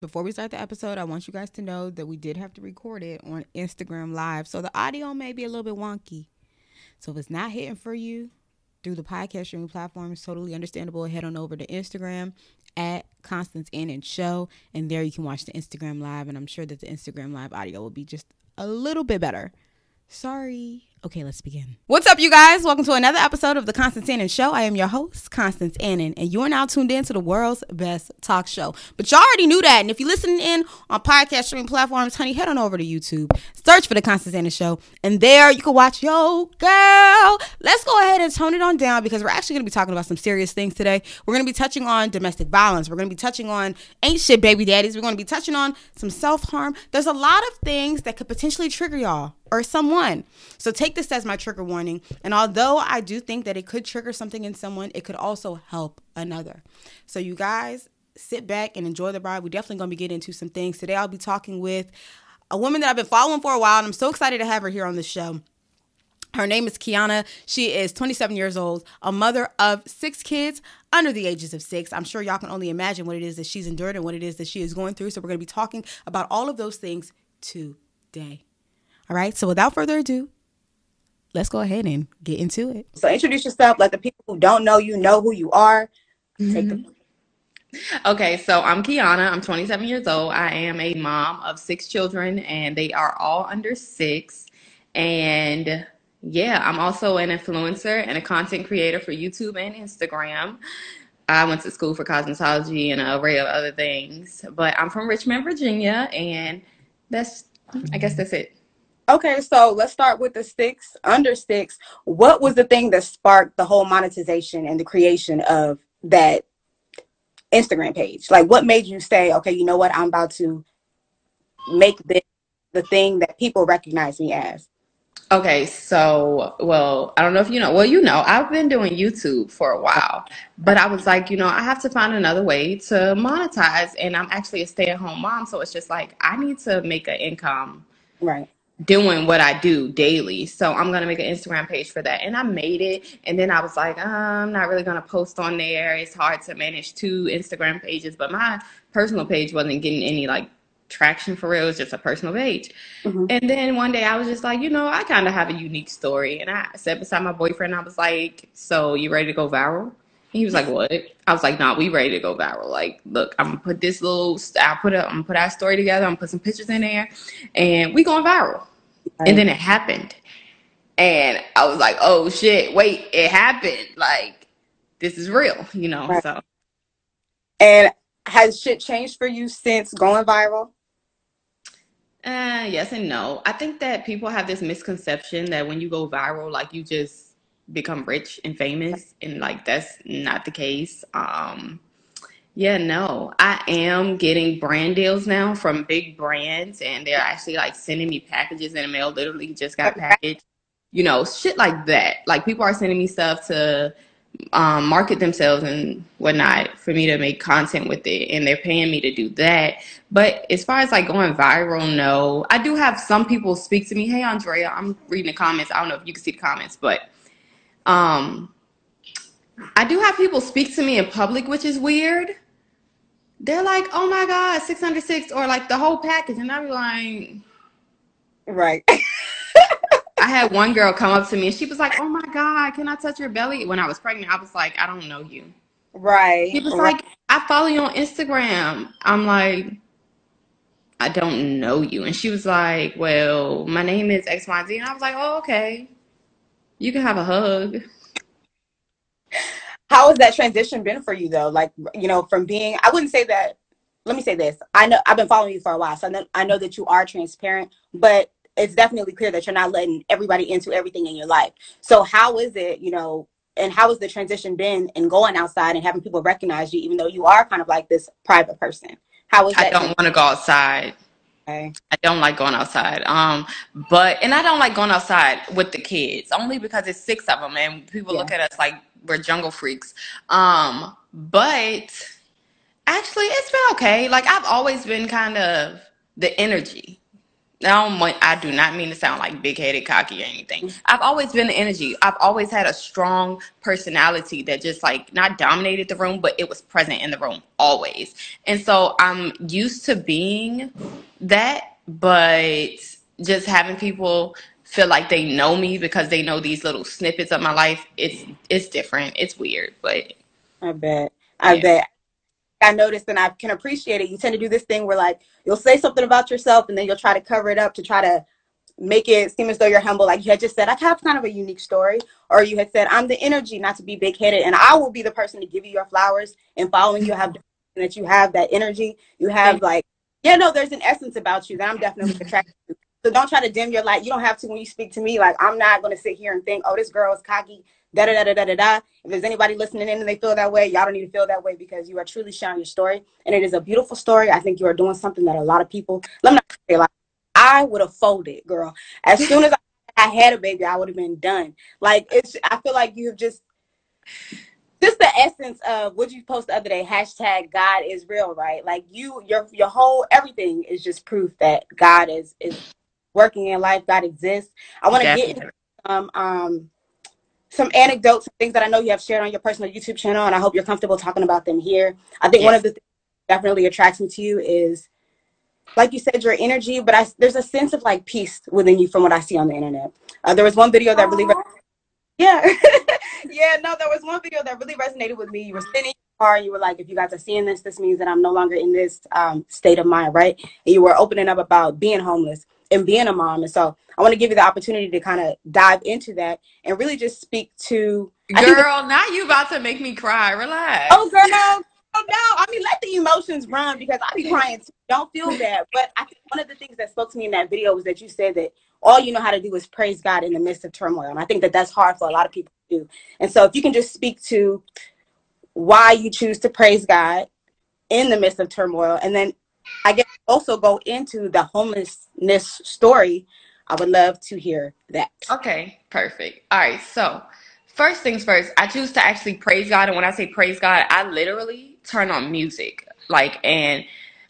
Before we start the episode, I want you guys to know that we did have to record it on Instagram Live. So the audio may be a little bit wonky. So if it's not hitting for you through the podcast streaming platform, it's totally understandable. Head on over to Instagram at Constance Annan Show. And there you can watch the Instagram Live. And I'm sure that the Instagram Live audio will be just a little bit better. Sorry. Okay, let's begin. What's up, you guys? Welcome to another episode of the Constance Annan Show. I am your host, Constance Annan, and you are now tuned in to the world's best talk show. But y'all already knew that. And if you're listening in on podcast streaming platforms, honey, head on over to YouTube, search for the Constance Annan Show, and there you can watch Yo Girl. Let's go ahead and tone it on down because we're actually going to be talking about some serious things today. We're going to be touching on domestic violence. We're going to be touching on ain't shit baby daddies. We're going to be touching on some self harm. There's a lot of things that could potentially trigger y'all or someone. So take this as my trigger warning. And although I do think that it could trigger something in someone, it could also help another. So you guys sit back and enjoy the ride. We're definitely going to be getting into some things. Today I'll be talking with a woman that I've been following for a while and I'm so excited to have her here on the show. Her name is Kiana. She is 27 years old, a mother of six kids under the ages of six. I'm sure y'all can only imagine what it is that she's endured and what it is that she is going through. So, we're going to be talking about all of those things today. All right. So without further ado, let's go ahead and get into it. So introduce yourself. Let the people who don't know you know who you are. Take the mm-hmm. Okay, so I'm Kiana. I'm 27 years old. I am a mom of six children, and they are all under six. And yeah, I'm also an influencer and a content creator for YouTube and Instagram. I went to school for cosmetology and an array of other things, but I'm from Richmond, Virginia, and that's, I guess that's it. Okay, so let's start with the six under six. What was the thing that sparked the whole monetization and the creation of that Instagram page? Like, what made you say, okay, you know what, I'm about to make this the thing that people recognize me as? Okay, so well, I don't know if you know. Well, you know, I've been doing YouTube for a while, but I was like, you know, I have to find another way to monetize, and I'm actually a stay-at-home mom, so it's just like I need to make an income. Right doing what I do daily. So I'm gonna make an Instagram page for that. And I made it. And then I was like, uh, I'm not really gonna post on there. It's hard to manage two Instagram pages. But my personal page wasn't getting any like traction for real. It was just a personal page. Mm-hmm. And then one day I was just like, you know, I kind of have a unique story. And I sat beside my boyfriend. I was like, so you ready to go viral? He was like, "What?" I was like, "Nah, we ready to go viral. Like, look, I'm gonna put this little, I put a, I'm gonna put our story together. I'm gonna put some pictures in there, and we going viral." Right. And then it happened. And I was like, oh shit, wait, it happened. Like, this is real, you know? Right. So. And has shit changed for you since going viral? Uh, yes and no. I think that people have this misconception that when you go viral, like you just become rich and famous, and like that's not the case. Um, yeah, no. I am getting brand deals now from big brands, and they're actually like sending me packages in the mail. Literally just got packaged, you know, shit like that. Like people are sending me stuff to um, market themselves and whatnot for me to make content with it, and they're paying me to do that. But as far as like going viral, no. I do have some people speak to me. Hey, Andrea, I'm reading the comments. I don't know if you can see the comments, but um, I do have people speak to me in public, which is weird they're like, oh my God, 606 or like the whole package. And I'm like, right. I had one girl come up to me and she was like, oh my God, can I touch your belly? When I was pregnant, I was like, I don't know you. Right. She was right. like, I follow you on Instagram. I'm like, I don't know you. And she was like, well, my name is XYZ. And I was like, oh, okay. You can have a hug how has that transition been for you though? Like, you know, from being, I wouldn't say that, let me say this. I know I've been following you for a while, so I know, I know that you are transparent, but it's definitely clear that you're not letting everybody into everything in your life. So how is it, you know, and how has the transition been in going outside and having people recognize you, even though you are kind of like this private person? How is that? I don't want to go outside. Okay. I don't like going outside. Um, but and I don't like going outside with the kids only because it's six of them, and people yeah. look at us like we're jungle freaks. Um, but actually, it's been okay. Like I've always been kind of the energy. I don't I do not mean to sound like big headed, cocky, or anything. I've always been the energy. I've always had a strong personality that just like not dominated the room, but it was present in the room always. And so I'm used to being that, but just having people feel like they know me because they know these little snippets of my life, it's it's different. It's weird, but I bet. I yeah. bet. I noticed and I can appreciate it. You tend to do this thing where like you'll say something about yourself and then you'll try to cover it up to try to make it seem as though you're humble. Like you had just said, I have kind of a unique story. Or you had said, I'm the energy, not to be big headed. And I will be the person to give you your flowers and following you have that you have that energy. You have like, yeah, no, there's an essence about you that I'm definitely attracted to. So don't try to dim your light. You don't have to when you speak to me. Like I'm not gonna sit here and think, oh, this girl is cocky. Da da da da da da. If there's anybody listening in and they feel that way, y'all don't need to feel that way because you are truly sharing your story, and it is a beautiful story. I think you are doing something that a lot of people. Let me not say like I would have folded, girl. As soon as I, had a baby, I would have been done. Like it's. I feel like you have just just the essence of what you posted the other day hashtag god is real right like you your your whole everything is just proof that god is is working in life god exists. I want to get into some um some anecdotes and things that i know you have shared on your personal youtube channel and i hope you're comfortable talking about them here. I think one of the things that definitely attracts me to you is like you said your energy but I, there's a sense of like peace within you from what i see on the internet. Uh, there was one video that really yeah. yeah, no, there was one video that really resonated with me. You were sitting in your car you were like, if you guys are seeing this, this means that I'm no longer in this um, state of mind, right? And you were opening up about being homeless and being a mom. And so I want to give you the opportunity to kind of dive into that and really just speak to Girl, now you about to make me cry. Relax. oh girl, oh no. I mean let the emotions run because I be crying too. Don't feel bad. But I think one of the things that spoke to me in that video was that you said that all you know how to do is praise God in the midst of turmoil. And I think that that's hard for a lot of people to do. And so if you can just speak to why you choose to praise God in the midst of turmoil, and then I guess also go into the homelessness story, I would love to hear that. Okay, perfect. All right, so first things first, I choose to actually praise God, and when I say praise God, I literally turn on music. Like, and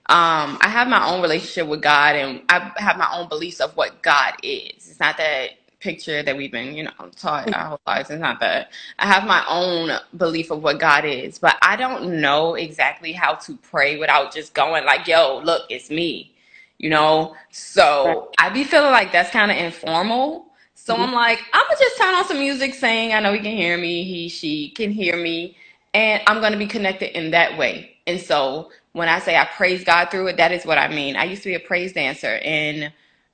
um, I have my own relationship with God, and I have my own beliefs of what God is. It's not that picture that we've been, you know, taught our whole lives. It's not that. I have my own belief of what God is, but I don't know exactly how to pray without just going like, "Yo, look, it's me." You know, so I be feeling like that's kind of informal. So Mhm. I'm like, I'm gonna just turn on some music, saying I know he can hear me, he, she can hear me, and I'm gonna be connected in that way. And so when I say I praise God through it, that is what I mean. I used to be a praise dancer, and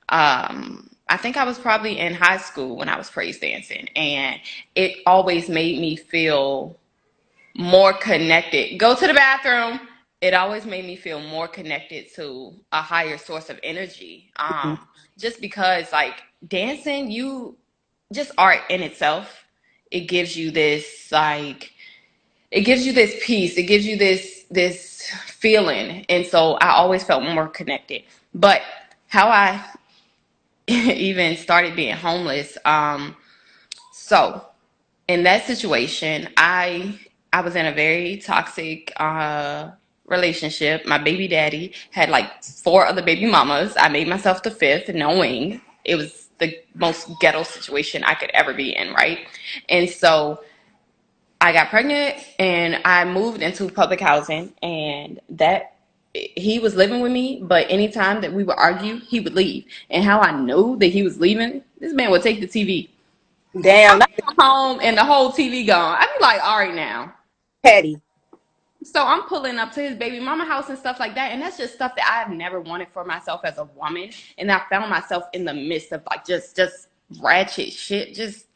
um, I think I was probably in high school when I was praise dancing, and it always made me feel more connected. Go to the bathroom. It always made me feel more connected to a higher source of energy. Um, just because like dancing, you just art in itself, it gives you this like it gives you this peace, it gives you this this feeling. And so I always felt more connected. But how I even started being homeless, um, so in that situation, I I was in a very toxic uh relationship. My baby daddy had like four other baby mamas. I made myself the fifth, knowing it was the most ghetto situation I could ever be in, right? And so I got pregnant and I moved into public housing and that he was living with me, but anytime that we would argue, he would leave. And how I know that he was leaving, this man would take the TV. Damn, I come home and the whole TV gone. I'd be like, all right now. petty. So I'm pulling up to his baby mama house and stuff like that. And that's just stuff that I've never wanted for myself as a woman. And I found myself in the midst of like just just ratchet shit. Just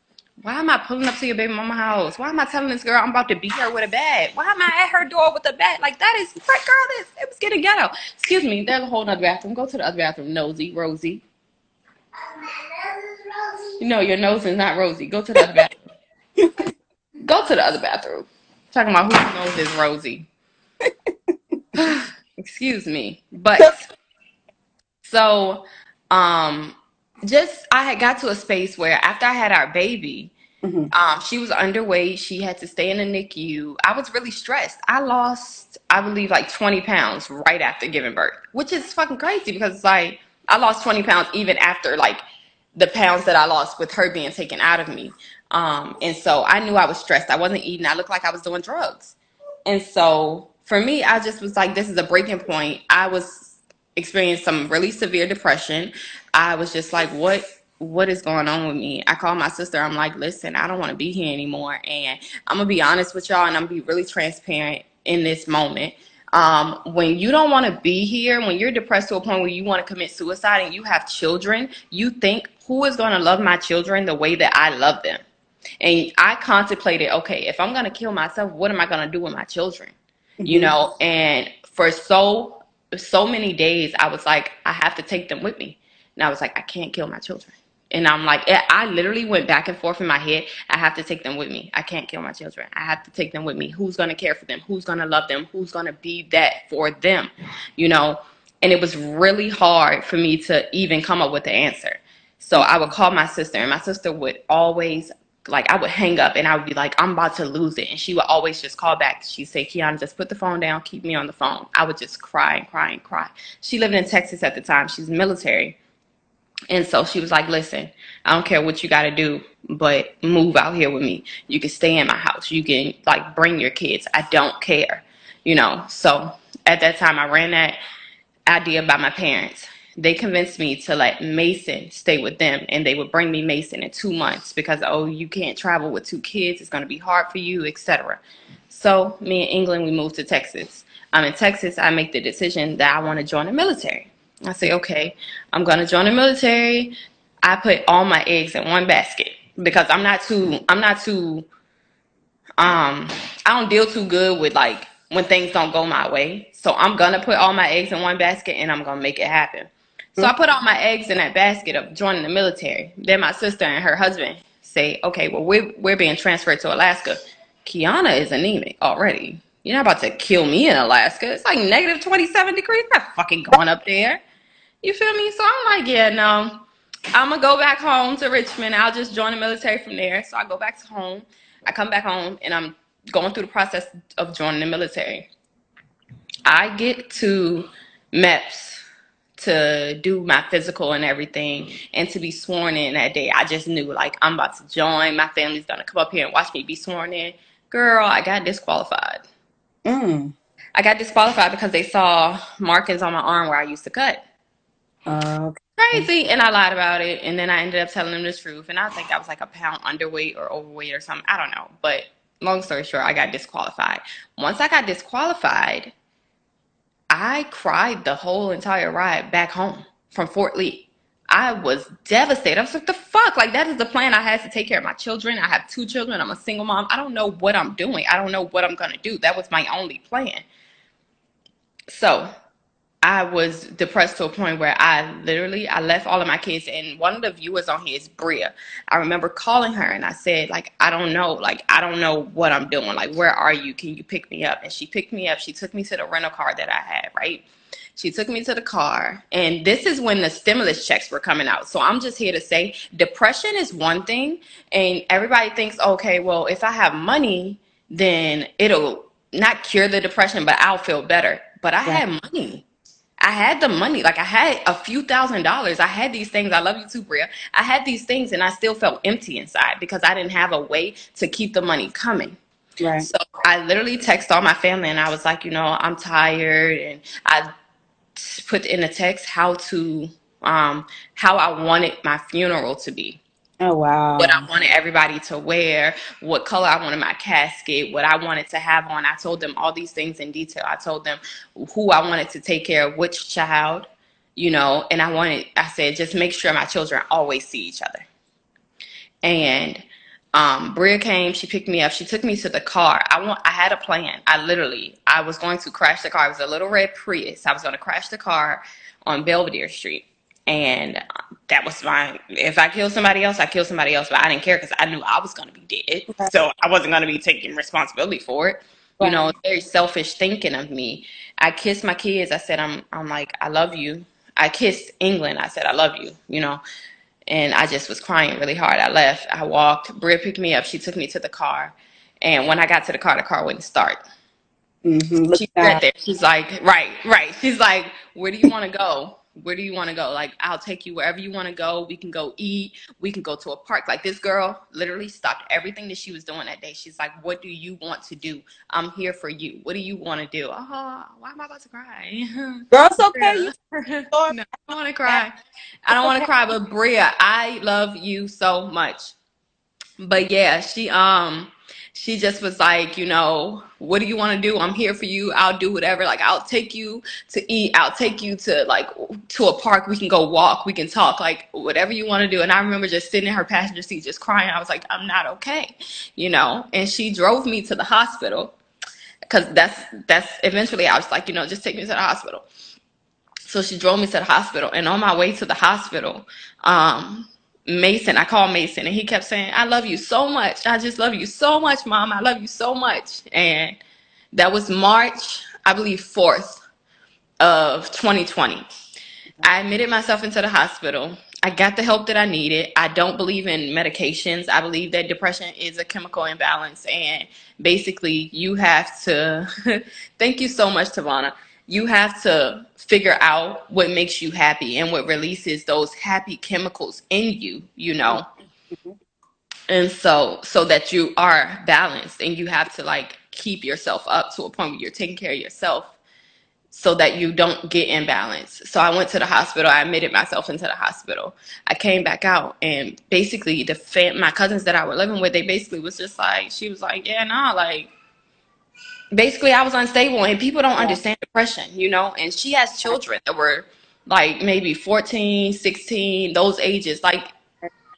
why am I pulling up to your baby mama house? Why am I telling this girl I'm about to beat her with a bat? Why am I at her door with a bat? Like that is girl, this it was getting ghetto. Excuse me, there's a whole other bathroom. Go to the other bathroom, nosy, Rosie. No, your nose is not Rosie. Go to the other bathroom. Go to the other bathroom. Talking about whose nose is Rosie. Excuse me. But so um just I had got to a space where after I had our baby, Mhm. um, she was underweight. She had to stay in the NICU. I was really stressed. I lost, I believe, like 20 pounds right after giving birth, which is fucking crazy because it's like I lost 20 pounds even after like the pounds that I lost with her being taken out of me. Um, and so I knew I was stressed. I wasn't eating. I looked like I was doing drugs. And so for me, I just was like, this is a breaking point. I was experiencing some really severe depression. I was just like, what what is going on with me? I called my sister. I'm like, listen, I don't want to be here anymore. And I'm gonna be honest with y'all and I'm gonna be really transparent in this moment. Um, when you don't want to be here, when you're depressed to a point where you want to commit suicide and you have children, you think, who is going to love my children the way that I love them? And I contemplated, okay, if I'm going to kill myself, what am I going to do with my children? Mm-hmm. You know, and for so, so many days, I was like, I have to take them with me. And I was like, I can't kill my children. And I'm like, eh, I literally went back and forth in my head. I have to take them with me. I can't kill my children. I have to take them with me. Who's going to care for them? Who's going to love them? Who's going to be that for them? You know? And it was really hard for me to even come up with the answer. So I would call my sister, and my sister would always, like, I would hang up and I would be like, I'm about to lose it. And she would always just call back. She'd say, Kiana, just put the phone down, keep me on the phone. I would just cry and cry and cry. She lived in Texas at the time. She's military. And so she was like, listen, I don't care what you got to do, but move out here with me. You can stay in my house. You can like bring your kids. I don't care, you know? So at that time, I ran that idea by my parents. They convinced me to let Mason stay with them and they would bring me Mason in two months because, oh, you can't travel with two kids. It's going to be hard for you, etc. So me and England, we moved to Texas. I'm in Texas. I make the decision that I want to join the military. I say, okay, I'm going to join the military. I put all my eggs in one basket because I'm not too, I'm not too, um, I don't deal too good with like when things don't go my way. So I'm going to put all my eggs in one basket and I'm going to make it happen. So I put all my eggs in that basket of joining the military. Then my sister and her husband say, okay, well, we're, we're being transferred to Alaska. Kiana is anemic already. You're not about to kill me in Alaska. It's like negative 27 degrees. I'm not fucking going up there. You feel me? So I'm like, yeah, no. I'm gonna go back home to Richmond. I'll just join the military from there. So I go back to home. I come back home and I'm going through the process of joining the military. I get to MEPS to do my physical and everything and to be sworn in that day. I just knew like I'm about to join. My family's gonna come up here and watch me be sworn in. Girl, I got disqualified. Mm. I got disqualified because they saw markings on my arm where I used to cut. Uh, Crazy. And I lied about it. And then I ended up telling them the truth. And I think I was like a pound underweight or overweight or something. I don't know. But long story short, I got disqualified. Once I got disqualified, I cried the whole entire ride back home from Fort Lee. I was devastated. I was like, the fuck? Like, that is the plan. I had to take care of my children. I have two children. I'm a single mom. I don't know what I'm doing. I don't know what I'm going to do. That was my only plan. So I was depressed to a point where I literally I left all of my kids and one of the viewers on here is Bria. I remember calling her and I said like I don't know like I don't know what I'm doing. Like where are you? Can you pick me up? And she picked me up. She took me to the rental car that I had right? She took me to the car and this is when the stimulus checks were coming out. So I'm just here to say depression is one thing and everybody thinks okay well if I have money then it'll not cure the depression but I'll feel better. But I yeah. had money I had the money. Like I had a few thousand dollars. I had these things. I love you too, Bria. I had these things and I still felt empty inside because I didn't have a way to keep the money coming. Right. So I literally texted all my family and I was like, you know, I'm tired and I put in a text how to um how I wanted my funeral to be. Oh wow. What I wanted everybody to wear, what color I wanted my casket, what I wanted to have on. I told them all these things in detail. I told them who I wanted to take care of which child, you know, and I wanted I said just make sure my children always see each other. And um, Bria came, she picked me up, she took me to the car. I want I had a plan. I literally I was going to crash the car. It was a little red Prius. I was going to crash the car on Belvidere Street and that was fine. If I kill somebody else, I kill somebody else, but I didn't care because I knew I was going to be dead, so I wasn't going to be taking responsibility for it. Right. You know, very selfish thinking of me. I kissed my kids. I said, "I'm, I'm like, I love you." I kissed England. I said, "I love you." You know, and I just was crying really hard. I left. I walked. Bria picked me up. She took me to the car, and when I got to the car, the car wouldn't start. She sat there. She's like, "Right, right." She's like, "Where do you want to go?" Where do you want to go? Like, I'll take you wherever you want to go. We can go eat. We can go to a park. Like, this girl literally stopped everything that she was doing that day. She's like, What do you want to do? I'm here for you. What do you want to do? Oh, why am I about to cry? Girl, it's okay. You no, I don't want to cry. I don't want to cry, but Bria, I love you so much. But yeah, she um she just was like, you know, what do you want to do? I'm here for you. I'll do whatever. Like I'll take you to eat. I'll take you to like to a park. We can go walk. We can talk. Like whatever you want to do. And I remember just sitting in her passenger seat, just crying. I was like, I'm not okay, you know. And she drove me to the hospital because that's that's eventually I was like, you know, just take me to the hospital. So she drove me to the hospital, and on my way to the hospital, um, Mason, I called Mason and he kept saying, I love you so much. I just love you so much, mom. I love you so much. And that was March, I believe, 4th of 2020. I admitted myself into the hospital. I got the help that I needed. I don't believe in medications. I believe that depression is a chemical imbalance. And basically, you have to, thank you so much, Tavana you have to figure out what makes you happy and what releases those happy chemicals in you, you know. Mm-hmm. And so so that you are balanced and you have to like keep yourself up to a point where you're taking care of yourself so that you don't get imbalanced. So I went to the hospital. I admitted myself into the hospital. I came back out, and basically, the fam- my cousins that I were living with, they basically was just like, she was like, yeah, nah, like basically I was unstable and people don't yeah. understand depression, you know, and she has children that were like maybe 14, 16, those ages, like,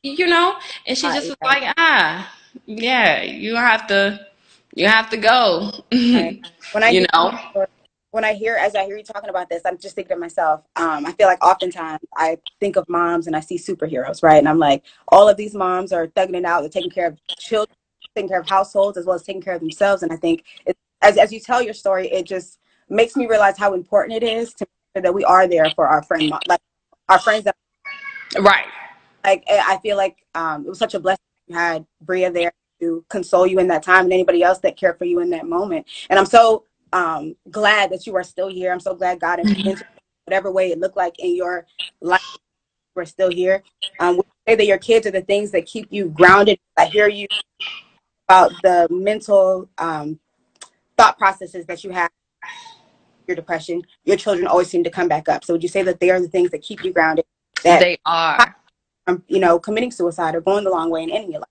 you know, and she just was like, ah, yeah, you have to, you have to go. When I, you know, when I hear, as I hear you talking about this, I'm just thinking to myself, um, I feel like oftentimes I think of moms and I see superheroes, right? And I'm like, all of these moms are thugging it out. They're taking care of children, taking care of households as well as taking care of themselves. And I think it's as, as you tell your story, it just makes me realize how important it is to make sure that we are there for our friend, like our friends that, right. Like, I feel like um, it was such a blessing you had Bria there to console you in that time and anybody else that cared for you in that moment. And I'm so um, glad that you are still here. I'm so glad God, mm-hmm. whatever way it looked like in your life, we're still here. Um, we say that your kids are the things that keep you grounded. I hear you about the mental um, thought processes that you have your depression, your children always seem to come back up. So would you say that they are the things that keep you grounded? That they are. From, you know, committing suicide or going the long way in any of your life.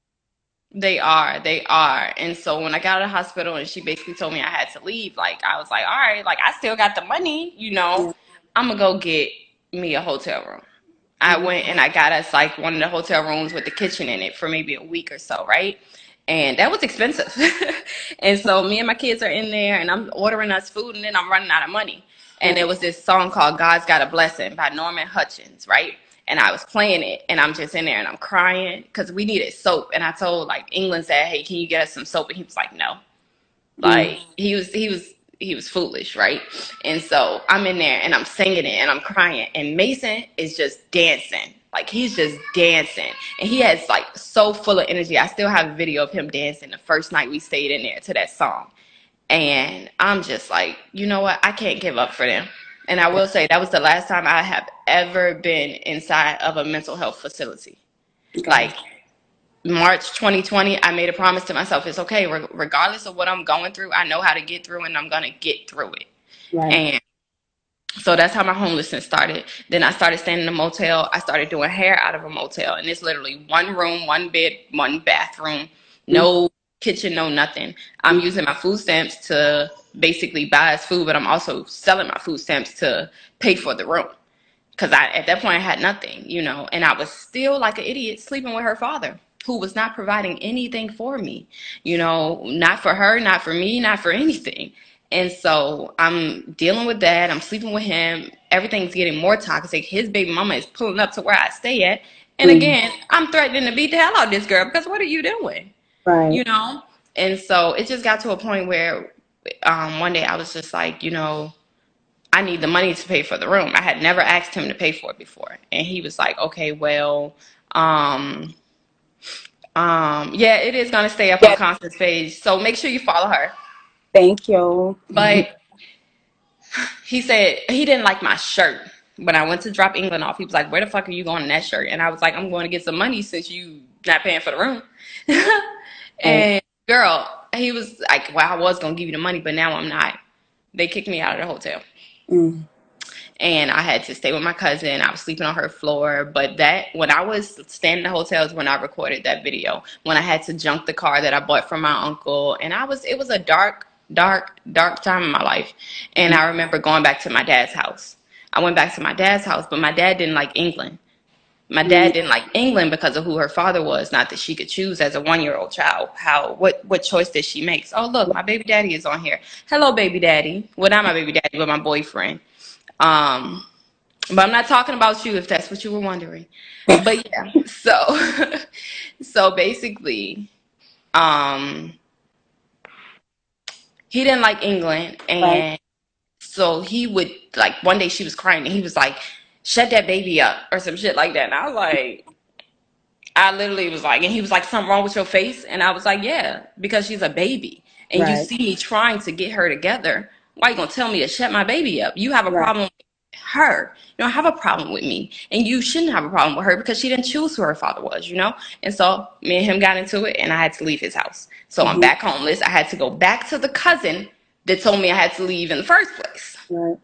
They are, they are. And so when I got out of the hospital and she basically told me I had to leave, like I was like, all right, like I still got the money, you know, yeah. I'm gonna go get me a hotel room. I mm-hmm. went and I got us like one of the hotel rooms with the kitchen in it for maybe a week or so, right? And that was expensive. and so me and my kids are in there, and I'm ordering us food, and then I'm running out of money. And there was this song called "God's Got a Blessing" by Norman Hutchins, right? And I was playing it, and I'm just in there, and I'm crying because we needed soap. And I told like England said, "Hey, can you get us some soap?" And he was like, "No." Like mm. he was, he was, he was foolish, right? And so I'm in there, and I'm singing it, and I'm crying, and Mason is just dancing like he's just dancing. And he has like so full of energy. I still have a video of him dancing the first night we stayed in there to that song. And I'm just like, you know what? I can't give up for them. And I will say that was the last time I have ever been inside of a mental health facility. Like March 2020, I made a promise to myself it's okay, regardless of what I'm going through, I know how to get through and I'm going to get through it. Right. And so that's how my homelessness started. Then I started staying in a motel. I started doing hair out of a motel. And it's literally one room, one bed, one bathroom, mm. no kitchen, no nothing. I'm using my food stamps to basically buy us food, but I'm also selling my food stamps to pay for the room. Because I at that point I had nothing, you know, and I was still like an idiot sleeping with her father who was not providing anything for me, you know, not for her, not for me, not for anything. And so I'm dealing with that. I'm sleeping with him. Everything's getting more toxic. His baby mama is pulling up to where I stay at. And mm. again, I'm threatening to beat the hell out of this girl because what are you doing? Right. You know? And so it just got to a point where um, one day I was just like, you know, I need the money to pay for the room. I had never asked him to pay for it before. And he was like, okay, well, um, um, yeah, it is going to stay up yeah. on Constance page. So make sure you follow her. Thank you. But he said he didn't like my shirt. when I went to drop England off, he was like, "Where the fuck are you going in that shirt?" And I was like, "I'm going to get some money since you not paying for the room." and girl, he was like, "Well, I was gonna give you the money, but now I'm not." They kicked me out of the hotel. Mm. And I had to stay with my cousin. I was sleeping on her floor. But that, when I was staying in the hotels, when I recorded that video, when I had to junk the car that I bought from my uncle, and I was, it was a dark, dark, dark time in my life. And I remember going back to my dad's house. I went back to my dad's house, but my dad didn't like England. My dad didn't like England because of who her father was. Not that she could choose as a one-year-old child. How what what choice did she make? Oh look, my baby daddy is on here. Hello, baby daddy. Well, not my baby daddy, but my boyfriend. Um, but I'm not talking about you if that's what you were wondering. But yeah, so so basically, um, he didn't like England, and Right. so he would like one day she was crying, and he was like, "Shut that baby up" or some shit like that. And I was like, I literally was like, and he was like, "Something wrong with your face?" And I was like, "Yeah, because she's a baby, and you Right. see me trying to get her together. Why you gonna tell me to shut my baby up? You have a Right. problem her. You don't have a problem with me, and you shouldn't have a problem with her because she didn't choose who her father was, you know." And so me and him got into it, and I had to leave his house. So I'm Mhm. back homeless. I had to go back to the cousin that told me I had to leave in the first place. Right.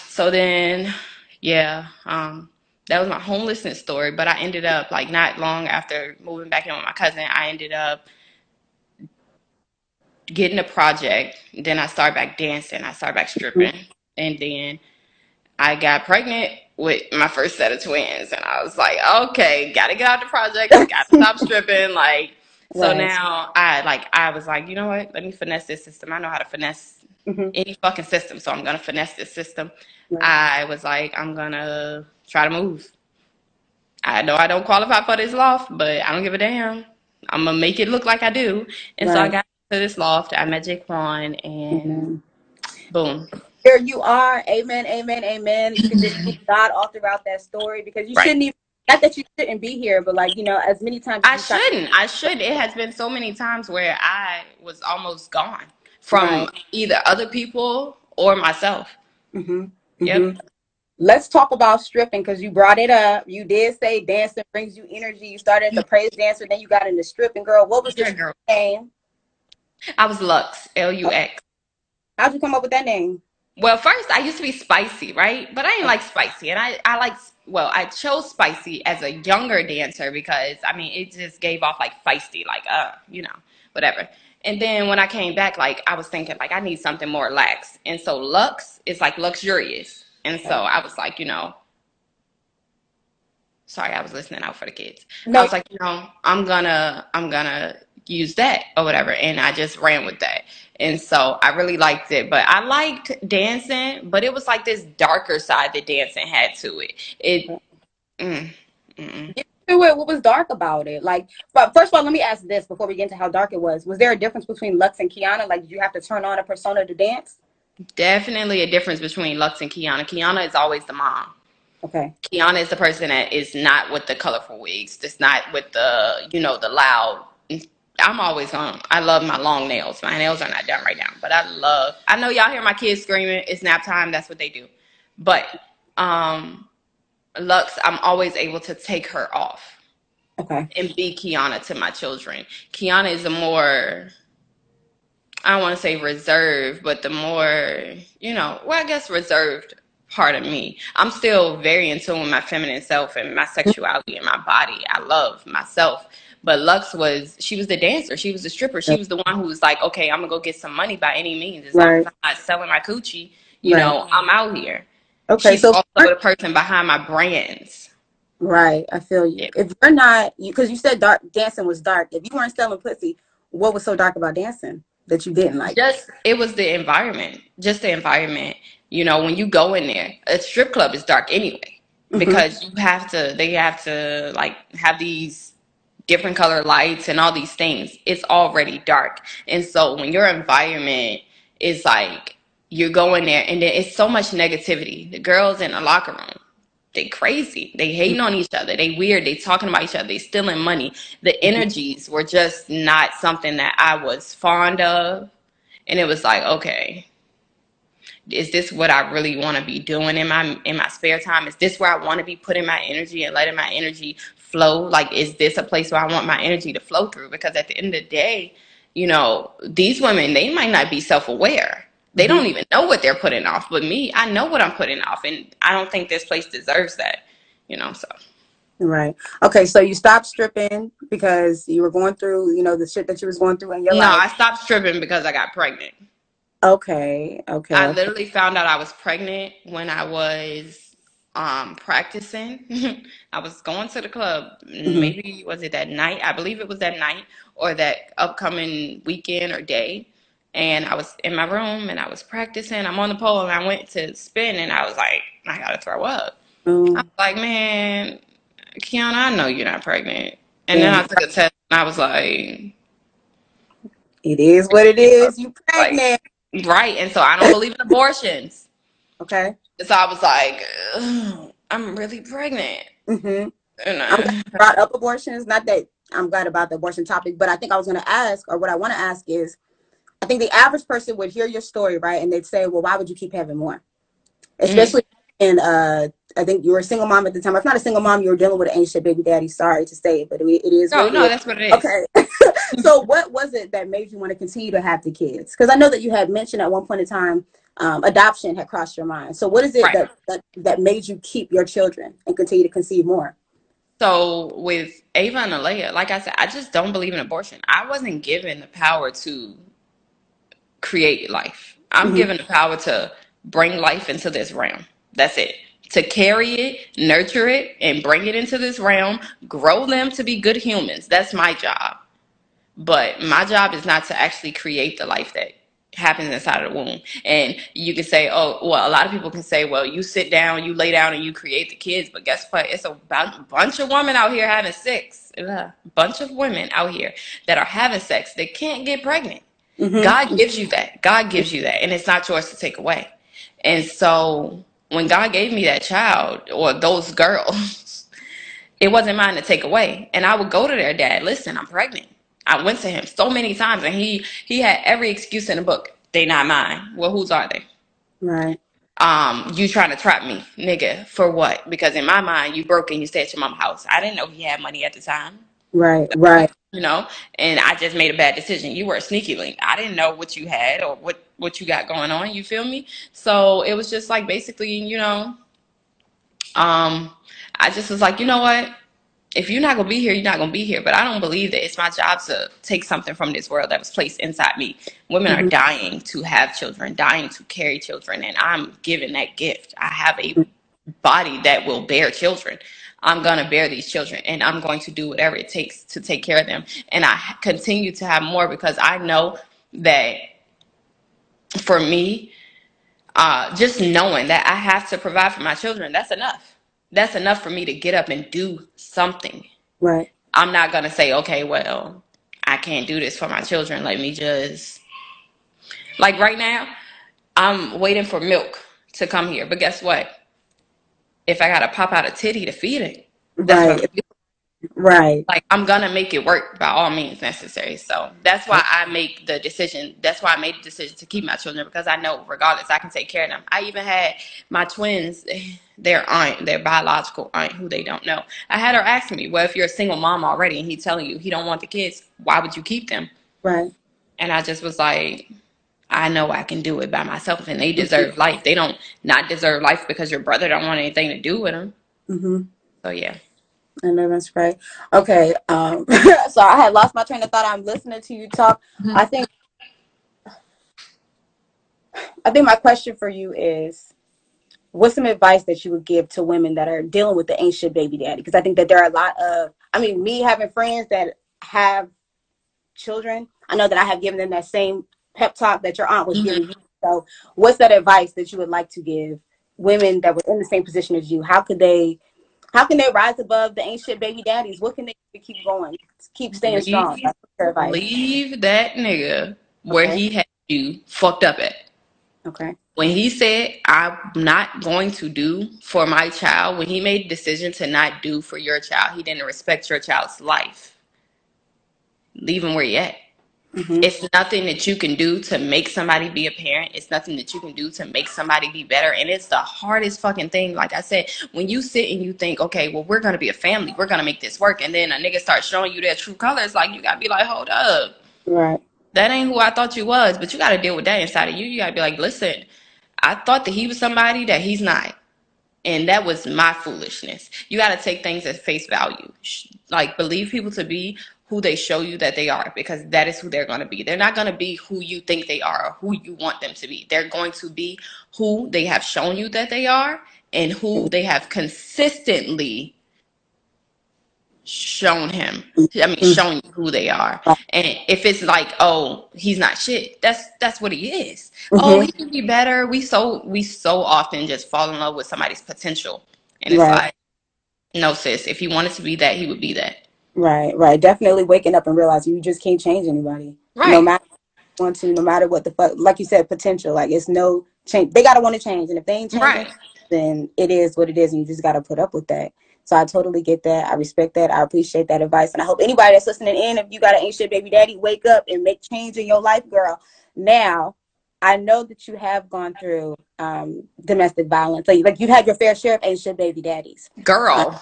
So then, yeah, um, that was my homelessness story. But I ended up like not long after moving back in with my cousin, I ended up getting a project. Then I started back dancing. I started back stripping, and then I got pregnant with my first set of twins, and I was like, okay, gotta get out the project, gotta stop stripping, like. So Right. now I like I was like, you know what? Let me finesse this system. I know how to finesse Mhm. any fucking system, so I'm gonna finesse this system. Right. I was like, I'm gonna try to move. I know I don't qualify for this loft, but I don't give a damn. I'm gonna make it look like I do. And so I got to this loft. I met Jaquan, and Amen. boom. Here you are. Amen. Amen. Amen. You can just keep God all throughout that story because you Right. shouldn't even. Not that you shouldn't be here, but like you know, as many times I shouldn't. I should. It has been so many times where I was almost gone from Right. either other people or myself. hmm Yep. hmm Let's talk about stripping because you brought it up. You did say dancing brings you energy. You started as a praise dancer, then you got into stripping. Girl, what was your girl. name? I was Lux, L U X. How'd you come up with that name? Well, first I used to be spicy, right? But I didn't like spicy, and I I like well, I chose spicy as a younger dancer because I mean it just gave off like feisty, like uh, you know, whatever. And then when I came back, like I was thinking like I need something more lax, and so Lux is like luxurious, and so I was like, you know, sorry, I was listening out for the kids. I was like, you know, I'm gonna I'm gonna use that or whatever, and I just ran with that. And so I really liked it, but I liked dancing, but it was like this darker side that dancing had to it. It, mm, mm. get to it. What was dark about it? Like, but first of all, let me ask this before we get into how dark it was. Was there a difference between Lux and Kiana? Like, did you have to turn on a persona to dance? definitely a difference between Lux and Kiana. Kiana is always the mom. Okay. Kiana is the person that is not with the colorful wigs. That's not with the, you know, the loud. I'm always on. I love my long nails. My nails are not done right now, but I love. I know y'all hear my kids screaming. It's nap time. That's what they do. But um, Lux, I'm always able to take her off Okay. and be Kiana to my children. Kiana is a more, I don't want to say reserved, but the more, you know, well, I guess reserved part of me. I'm still very in tune with my feminine self and my sexuality and my body. I love myself. But Lux was, she was the dancer. She was the stripper. She was the one who was like, okay, I'm going to go get some money by any means. As long Right. as I'm not selling my coochie, you Right. know, I'm out here. Okay. She's So, also the person behind my brands. right. I feel you. Yeah. If you're not, because you said dark dancing was dark. If you weren't selling pussy, what was so dark about dancing that you didn't like? Just it was the environment, just the environment. You know, when you go in there, a strip club is dark anyway Mhm. because you have to. They have to like have these different color lights and all these things. It's already dark, and so when your environment is like you're going there, and then it's so much negativity. The girls in the locker room, they crazy. They hating on each other. They weird. They talking about each other. They stealing money. The mm-hmm. energies were just not something that I was fond of. And it was like, okay, is this what I really want to be doing in my in my spare time? Is this where I want to be putting my energy and letting my energy flow? Like, is this a place where I want my energy to flow through? Because at the end of the day, you know, these women they might not be self aware. They Mm-hmm. don't even know what they're putting off. But me, I know what I'm putting off, and I don't think this place deserves that. You know, so Right. Okay. So you stopped stripping because you were going through, you know, the shit that you was going through in your no, life. I stopped stripping because I got pregnant. Okay. Okay. I literally found out I was pregnant when I was um practicing. I was going to the club. Mhm. Maybe was it that night? I believe it was that night or that upcoming weekend or day. And I was in my room and I was practicing. I'm on the pole and I went to spin and I was like, I gotta throw up. I Mm, was like, man, Kiana, I know you're not pregnant. And then. I took a test and I was like, It is what it is. You like, pregnant. right. And so I don't believe in abortions. Okay. So I was like, "Ugh, I'm really pregnant. Mm-hmm. And I, brought up abortions. Not that I'm glad about the abortion topic, but I think I was going to ask, or what I want to ask is, I think the average person would hear your story, right, and they'd say, "Well, why would you keep having more?" Especially in, uh, I think you were a single mom at the time. If not a single mom, you were dealing with an ancient baby daddy. Sorry to say it, but it, it is no, no, is. that's what it is. Okay. so what was it that made you want to continue to have the kids? Because I know that you had mentioned at one point in time um, adoption had crossed your mind. So what is it Right. that, that that made you keep your children and continue to conceive more? So with Ava and Alea, like I said, I just don't believe in abortion. I wasn't given the power to create life. I'm hmm given the power to bring life into this realm. That's it. To carry it, nurture it, and bring it into this realm, grow them to be good humans. That's my job. But my job is not to actually create the life that happens inside of the womb. And you can say, oh, well, a lot of people can say, well, you sit down, you lay down, and you create the kids. But guess what? It's a bunch of women out here having sex. A bunch of women out here that are having sex that can't get pregnant. hmm God gives you that. God gives you that. And it's not yours to take away. And so when God gave me that child or those girls, it wasn't mine to take away. And I would go to their dad, listen, I'm pregnant. I went to him so many times and he he had every excuse in the book. They not mine. Well, whose are they? Right. Um, you trying to trap me, nigga, for what? Because in my mind, you broke and you stay at your mom's house. I didn't know he had money at the time Right. Right. you know and i just made a bad decision you were a sneaky link i didn't know what you had or what what you got going on you feel me so it was just like basically you know um i just was like you know what if you're not gonna be here you're not gonna be here but i don't believe that it's my job to take something from this world that was placed inside me women are hmm dying to have children dying to carry children and i'm given that gift i have a body that will bear children. I'm going to bear these children and I'm going to do whatever it takes to take care of them. And I continue to have more because I know that for me, uh, just knowing that I have to provide for my children, that's enough. That's enough for me to get up and do something. Right. I'm not going to say, okay, well, I can't do this for my children. Let me just, like right now, I'm waiting for milk to come here. But guess what? If I got to pop out a titty to feed it, that's what I'm Right. Like I'm gonna make it work by all means necessary. So that's why I make the decision. That's why I made the decision to keep my children because I know regardless I can take care of them. I even had my twins, their aunt, their biological aunt, who they don't know. I had her ask me, "Well, if you're a single mom already and he's telling you he don't want the kids, why would you keep them?" Right. And I just was like, I know I can do it by myself, and they deserve life. They don't not deserve life because your brother don't want anything to do with them. hmm So yeah. I know that's right. Okay. Um, so I had lost my train of thought. I'm listening to you talk. I think I think my question for you is what's some advice that you would give to women that are dealing with the ancient baby daddy? Because I think that there are a lot of I mean, me having friends that have children, I know that I have given them that same pep talk that your aunt was Mhm. giving you. So what's that advice that you would like to give women that were in the same position as you? How could they how can they rise above the ancient baby daddies? What can they do to keep going? Keep staying strong. Leave, That's leave that nigga where Okay. he had you fucked up at. Okay. When he said, I'm not going to do for my child, when he made a decision to not do for your child, he didn't respect your child's life. Leave him where he at. Mhm. It's nothing that you can do to make somebody be a parent. It's nothing that you can do to make somebody be better. And it's the hardest fucking thing. Like I said, when you sit and you think, okay, well, we're gonna be a family, we're gonna make this work, and then a nigga starts showing you their true colors, like you gotta be like, hold up, Right. that ain't who I thought you was. But you gotta deal with that inside of you. You gotta be like, listen, I thought that he was somebody that he's not. And that was my foolishness. You got to take things at face value. Like, believe people to be who they show you that they are because that is who they're going to be. They're not going to be who you think they are or who you want them to be. They're going to be who they have shown you that they are and who they have consistently shown him. I mean, Mhm. shown you who they are. And if it's like, oh, he's not shit, that's that's what he is. Oh, Mhm. he can be better. We so we so often just fall in love with somebody's potential, and it's Right. like, no, sis. If he wanted to be that, he would be that. Right. Right. Definitely waking up and realizing you just can't change anybody. Right. No matter what you want to, no matter what the fuck, like you said, potential. Like it's no change. They gotta want to change, and if they ain't changing, Right. then it is what it is, and you just gotta put up with that. So I totally get that. I respect that. I appreciate that advice, and I hope anybody that's listening in, if you got an ain't shit baby daddy, wake up and make change in your life, girl. Now, I know that you have gone through um, domestic violence. Like, like you've had your fair share of shit baby daddies. Girl.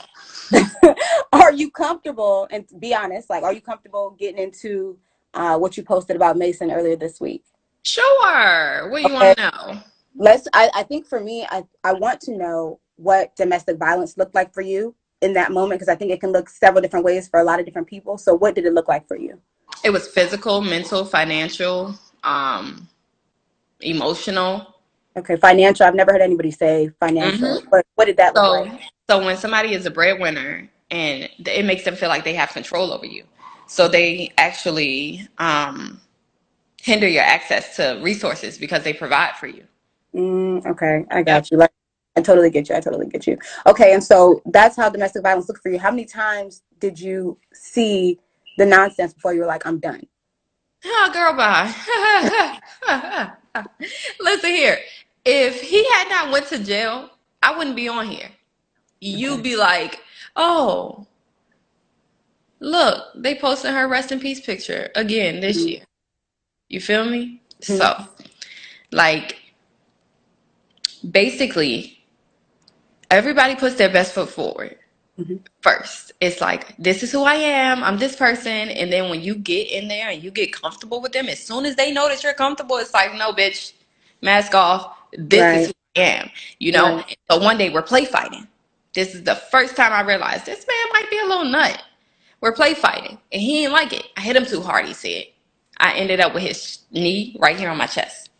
are you comfortable? And be honest, like, are you comfortable getting into uh, what you posted about Mason earlier this week? Sure. What do you Okay. want to know? let's I, I think for me I, I want to know what domestic violence looked like for you in that moment because i think it can look several different ways for a lot of different people so what did it look like for you It was physical, mental, financial, um, emotional. okay financial. I've never heard anybody say financial but what did that look So, like? so when somebody is a breadwinner and it makes them feel like they have control over you, so they actually um, hinder your access to resources because they provide for you. mm, okay. I got you. Like i totally get you. I totally get you. Okay and so that's how domestic violence looked for you. How many times did you see the nonsense before you were like i'm done Oh, girl, bye. Listen here. If he had not went to jail, I wouldn't be on here. You'd be like, oh, look, they posted her rest in peace picture again this Mhm. year. You feel me? Mhm. So, like, basically, everybody puts their best foot forward Mhm. first. It's like, this is who I am. I'm this person. And then when you get in there and you get comfortable with them, as soon as they know that you're comfortable, it's like, no, bitch, mask off. This Right. is who I am. You know? Right. So one day we're play fighting. This is the first time I realized this man might be a little nut. We're play fighting. And he didn't like it. I hit him too hard, he said. I ended up with his knee right here on my chest.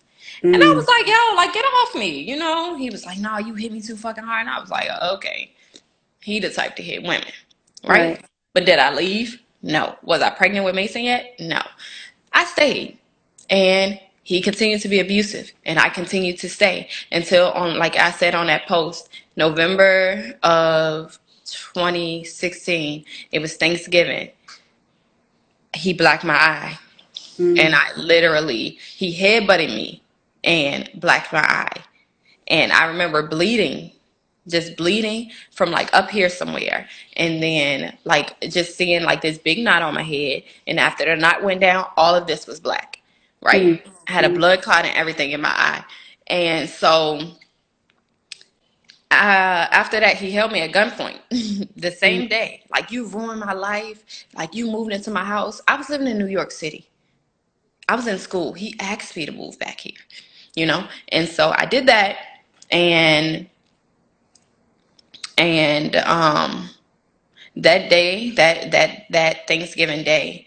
And I Mm. was like, yo, like, get off me, you know? He was like, no, you hit me too fucking hard. And I was like, okay. He the type to hit women, right? Right. But did I leave? No. Was I pregnant with Mason yet? No. I stayed. And he continued to be abusive. And I continued to stay until on like I said on that post, November of 2016, it was Thanksgiving. He blacked my eye Mm. and I literally he headbutted me and blacked my eye. And I remember bleeding, just bleeding from like up here somewhere. And then like just seeing like this big knot on my head. And after the knot went down, all of this was black. Right? I had a Mhm. blood clot and everything in my eye. And so uh, after that, he held me at gunpoint the same day. Like, you ruined my life. Like, you moved into my house. I was living in New York City. I was in school. He asked me to move back here, you know? And so I did that. And, and, um, that day, that, that, that Thanksgiving day,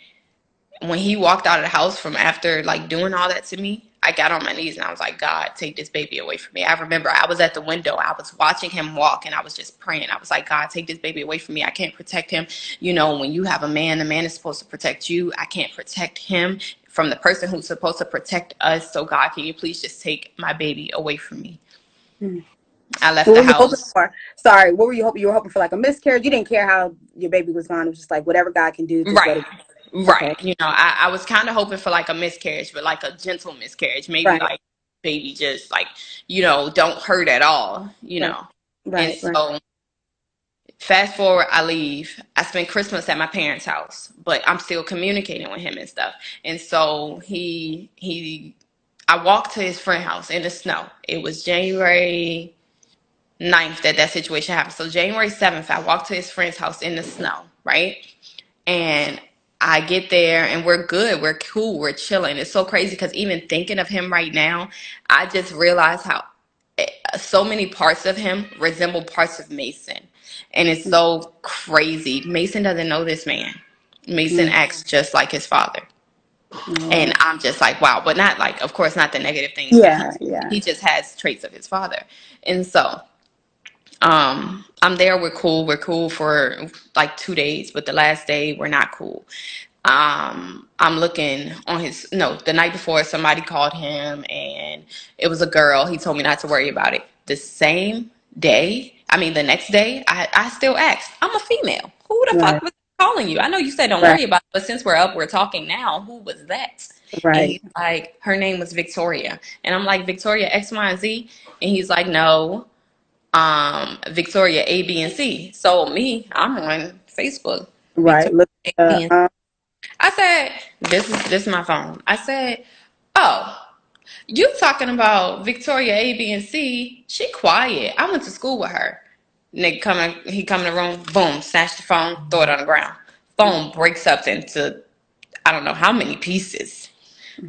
when he walked out of the house from after like doing all that to me, I got on my knees and I was like, God, take this baby away from me. I remember I was at the window, I was watching him walk and I was just praying. I was like, God, take this baby away from me. I can't protect him. You know, when you have a man, the man is supposed to protect you. I can't protect him from the person who's supposed to protect us. So God, can you please just take my baby away from me? Hmm. I left What the house. Sorry, what were you hoping? You were hoping for like a miscarriage. You didn't care how your baby was gone. It was just like whatever God can do. Right. Right. Okay. You know, I, I was kind of hoping for like a miscarriage, but like a gentle miscarriage. Maybe Right. like baby just like, you know, don't hurt at all, you Right. know. And Right. Right. so fast forward, I leave. I spend Christmas at my parents' house, but I'm still communicating with him and stuff. And so he he I walked to his friend house in the snow. It was January 9th that that situation happened. So January 7th, I walked to his friend's house in the snow, right? And I get there and we're good. We're cool. We're chilling. It's so crazy because even thinking of him right now, I just realize how eh, so many parts of him resemble parts of Mason. And it's so crazy. Mason doesn't know this man. Mason Mm. acts just like his father. Mm. And I'm just like, wow, but not like, of course, not the negative things. Yeah, yeah. He just has traits of his father. And so, um, I'm there, we're cool, we're cool for like two days, but the last day we're not cool. Um, I'm looking on his, no, the night before somebody called him and it was a girl. He told me not to worry about it. The same day, I mean, the next day, I, I still asked, I'm a female. Who the Right. fuck was calling you? I know you said don't Right. worry about it, but since we're up, we're talking now, who was that? Right. he's like, her name was Victoria. And I'm like, Victoria X, Y, and Z? And he's like, no, um, Victoria A, B, and C. So me, I'm on Facebook. Right. Look A, B, and uh, I said, this is this is my phone. I said, oh, you talking about Victoria A, B, and C? She quiet. I went to school with her. Nigga come in, he come in the room, boom, snatch the phone, throw it on the ground. Phone breaks up into I don't know how many pieces,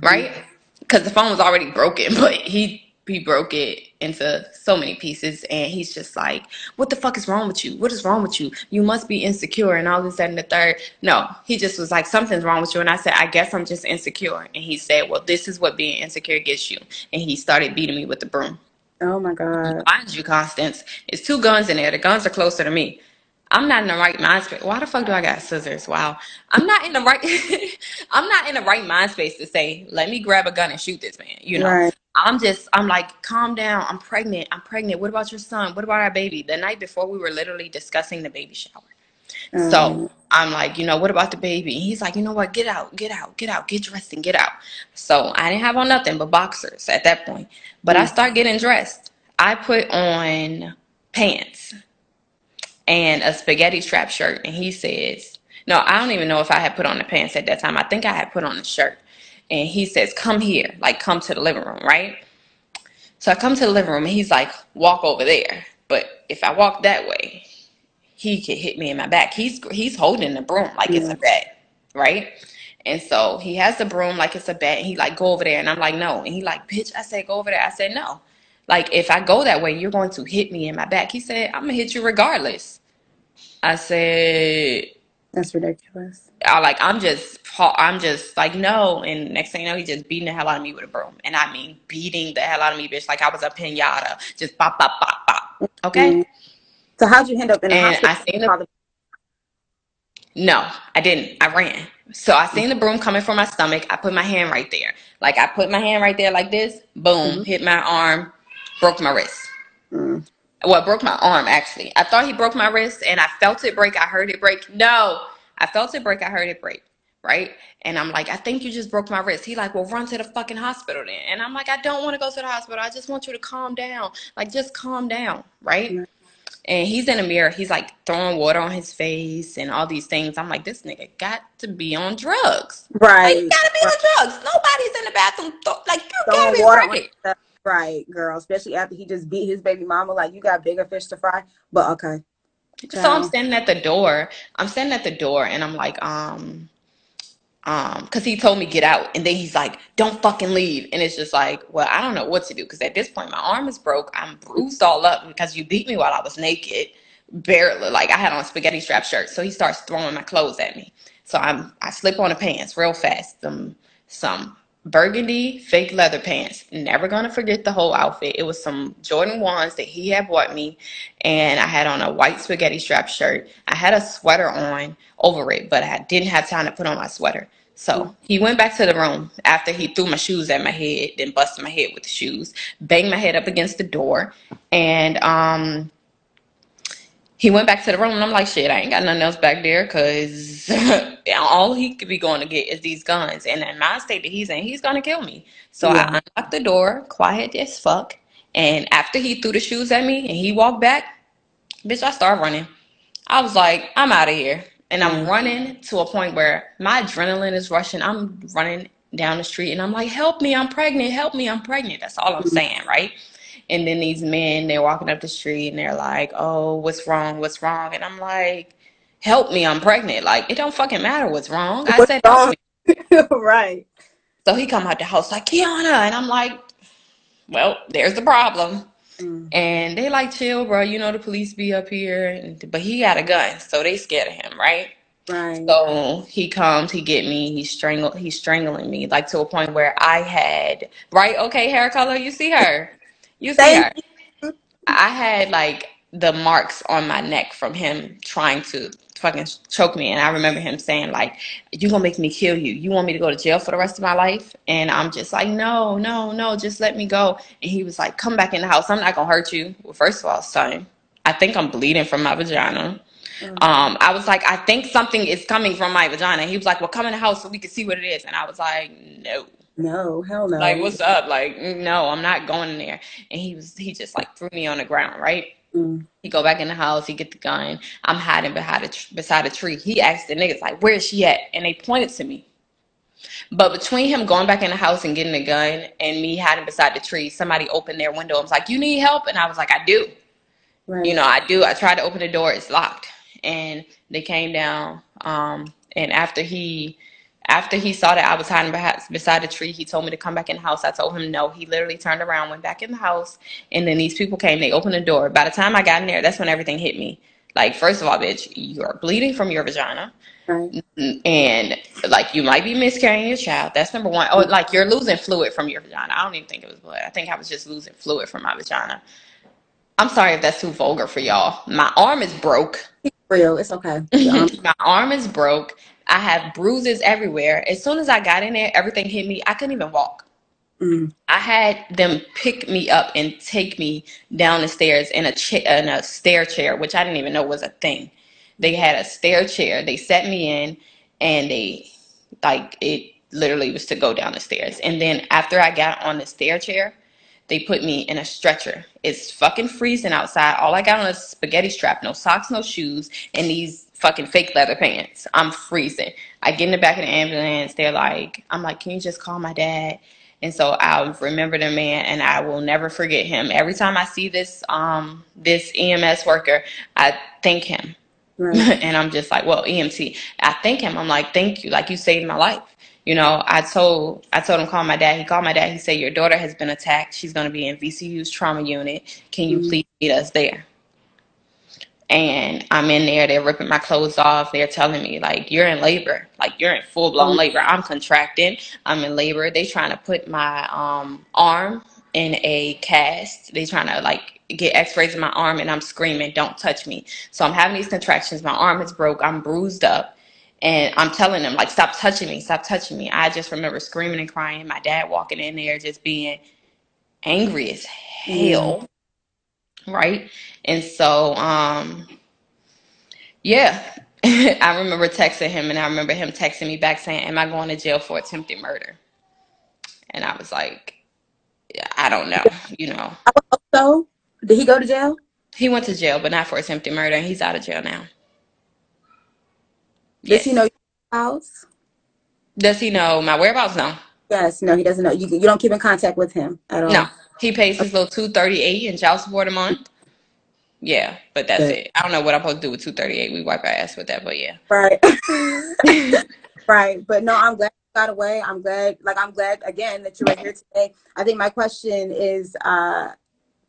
right? Because the phone was already broken, but he he broke it into so many pieces, and he's just like, "What the fuck is wrong with you? What is wrong with you? You must be insecure and all this that, and the third. No, he just was like, "Something's wrong with you," and I said, "I guess I'm just insecure." And he said, "Well, this is what being insecure gets you," and he started beating me with the broom. oh my God. Mind you, Constance, it's two guns in there. The guns are closer to me. I'm not in the right mind space. Why the fuck do I got scissors? Wow. I'm not in the right I'm not in the right mind space to say, let me grab a gun and shoot this man. You know. Right. I'm just I'm like, calm down. I'm pregnant. I'm pregnant. What about your son? What about our baby? The night before we were literally discussing the baby shower. Um, So I'm like, you know, what about the baby? And he's like, you know what? Get out, get out, get out, get dressed and get out. So I didn't have on nothing but boxers at that point. But I start getting dressed. I put on pants and a spaghetti strap shirt. And he says, no, I don't even know if I had put on the pants at that time. I think I had put on the shirt. And he says, come here, like come to the living room, right? So I come to the living room and he's like, walk over there. But if I walk that way, he could hit me in my back. He's he's holding the broom like it's a bat, right? And so he has the broom like it's a bat. And he like go over there, and I'm like no. And he like bitch. I said go over there. I said no. Like if I go that way, you're going to hit me in my back. He said I'm gonna hit you regardless. I said That's ridiculous. I like I'm just I'm just like no. And next thing you know, he just beating the hell out of me with a broom, and I mean beating the hell out of me, bitch, like I was a pinata, just pop pop pop pop. Okay. Mm. So how'd you end up in the And hospital? I seen the No, I didn't. I ran. So I seen the broom coming from my stomach. I put my hand right there. Like I put my hand right there like this. Boom. Hit my arm. Broke my wrist. Mm. Well, broke my arm actually. I thought he broke my wrist and I felt it break. I heard it break. No. I felt it break. I heard it break. Right? And I'm like, I think you just broke my wrist. He like, well, run to the fucking hospital then. And I'm like, I don't want to go to the hospital. I just want you to calm down. Like, just calm down. Right? And he's in the mirror. He's like throwing water on his face and all these things. I'm like, this nigga got to be on drugs. Like, Right. you gotta be on drugs. Nobody's in the bathroom. Th- like, you gotta be right. girl. Especially after he just beat his baby mama. Like you got bigger fish to fry. But okay. So I'm standing at the door. I'm standing at the door and I'm like, um, um, cause he told me get out, and then he's like, "Don't fucking leave," and it's just like, well, I don't know what to do, cause at this point my arm is broke, I'm bruised all up because you beat me while I was naked, barely, like I had on a spaghetti strap shirt. So he starts throwing my clothes at me, so I'm I slip on the pants real fast, some some burgundy fake leather pants. Never gonna forget the whole outfit. It was some Jordan ones that he had bought me, and I had on a white spaghetti strap shirt. I had a sweater on over it, but I didn't have time to put on my sweater. So he went back to the room after he threw my shoes at my head, then busted my head with the shoes, banged my head up against the door, and um he went back to the room and I'm like, shit, I ain't got nothing else back there because all he could be going to get is these guns. And in my state that he's in, he's going to kill me. So Yeah. I unlocked the door, quiet as fuck. And after he threw the shoes at me and he walked back, bitch, I started running. I was like, I'm out of here. And I'm running to a point where my adrenaline is rushing. I'm running down the street and I'm like, help me, I'm pregnant, help me, I'm pregnant. That's all I'm mm-hmm. saying, right? And then these men, they're walking up the street and they're like, oh, what's wrong? What's wrong? And I'm like, help me, I'm pregnant. Like, it don't fucking matter what's wrong. I What's said, wrong? right. So he come out the house like, Kiana. And I'm like, well, there's the problem. Mm. And they like, chill, bro. You know the police be up here. And, but he got a gun, so they scared of him, right? Right. So he comes, he get me, he strangle, he's strangling me, like to a point where I had, right? Okay, hair color, you see her, you see her. Thank you. I had like the marks on my neck from him trying to fucking choke me, and I remember him saying like, "You gonna make me kill you? You want me to go to jail for the rest of my life?" And I'm just like, "No, no, no, just let me go." And he was like, "Come back in the house. I'm not gonna hurt you." Well, first of all, son, I think I'm bleeding from my vagina. Mm. Um, I was like, I think something is coming from my vagina. He was like, Well, come in the house so we can see what it is. And I was like, No. No, hell no. Like, what's up? Like, no, I'm not going in there. And he was, he just like threw me on the ground, right? Mm. He go back in the house, he get the gun. I'm hiding behind a tr- beside a tree. He asked the niggas like, "Where is she at?" And they pointed to me. But between him going back in the house and getting the gun and me hiding beside the tree, somebody opened their window. I was like, "You need help?" And I was like, "I do." Right. You know, I do. I tried to open the door, it's locked. And they came down. Um, and after he after he saw that I was hiding behind, beside the tree, he told me to come back in the house. I told him no. He literally turned around, went back in the house, and then these people came. They opened the door. By the time I got in there, that's when everything hit me. Like, first of all, bitch, you are bleeding from your vagina, Right. and like you might be miscarrying your child. That's number one. Oh, like you're losing fluid from your vagina. I don't even think it was blood. I think I was just losing fluid from my vagina. I'm sorry if that's too vulgar for y'all. My arm is broke. Real. It's okay. My arm is broke. I have bruises everywhere. As soon as I got in there, everything hit me. I couldn't even walk. Mm. I had them pick me up and take me down the stairs in a cha- in a stair chair, which I didn't even know was a thing. They had a stair chair. They set me in, and they like it literally was to go down the stairs. And then after I got on the stair chair, they put me in a stretcher. It's fucking freezing outside. All I got on is a spaghetti strap, no socks, no shoes, and these fucking fake leather pants. I'm freezing. I get in the back of the ambulance. They're like, I'm like, can you just call my dad? And so I'll remember the man and I will never forget him. Every time I see this um this EMS worker, I thank him. Right. and I'm just like, well, EMT. I thank him. I'm like, thank you. Like you saved my life. You know, I told I told him call my dad. He called my dad. He said, Your daughter has been attacked. She's gonna be in VCU's trauma unit. Can you Mm. please meet us there? And I'm in there, they're ripping my clothes off. They're telling me, like, you're in labor. Like, you're in full blown Mm. labor. I'm contracting. I'm in labor. They're trying to put my um, arm in a cast. They're trying to, like, get x rays in my arm, and I'm screaming, don't touch me. So I'm having these contractions. My arm is broke. I'm bruised up. And I'm telling them, like, stop touching me. Stop touching me. I just remember screaming and crying. My dad walking in there just being angry as hell. Right? And so, um, yeah, I remember texting him, and I remember him texting me back saying, "Am I going to jail for attempted murder?" And I was like, yeah, "I don't know." You know, So, did he go to jail? he went to jail, but not for attempted murder, and he's out of jail now. Does he know your house? Does he know my whereabouts? No, Yes. No, he doesn't know. You you don't keep in contact with him at all. no. He pays his little two thirty eight in child support a month. Yeah, but that's it. I don't know what I'm supposed to do with two thirty eight. We wipe our ass with that, but yeah. Right. right. But no, I'm glad you got away. I'm glad, like, I'm glad again that you were here today. I think my question is uh,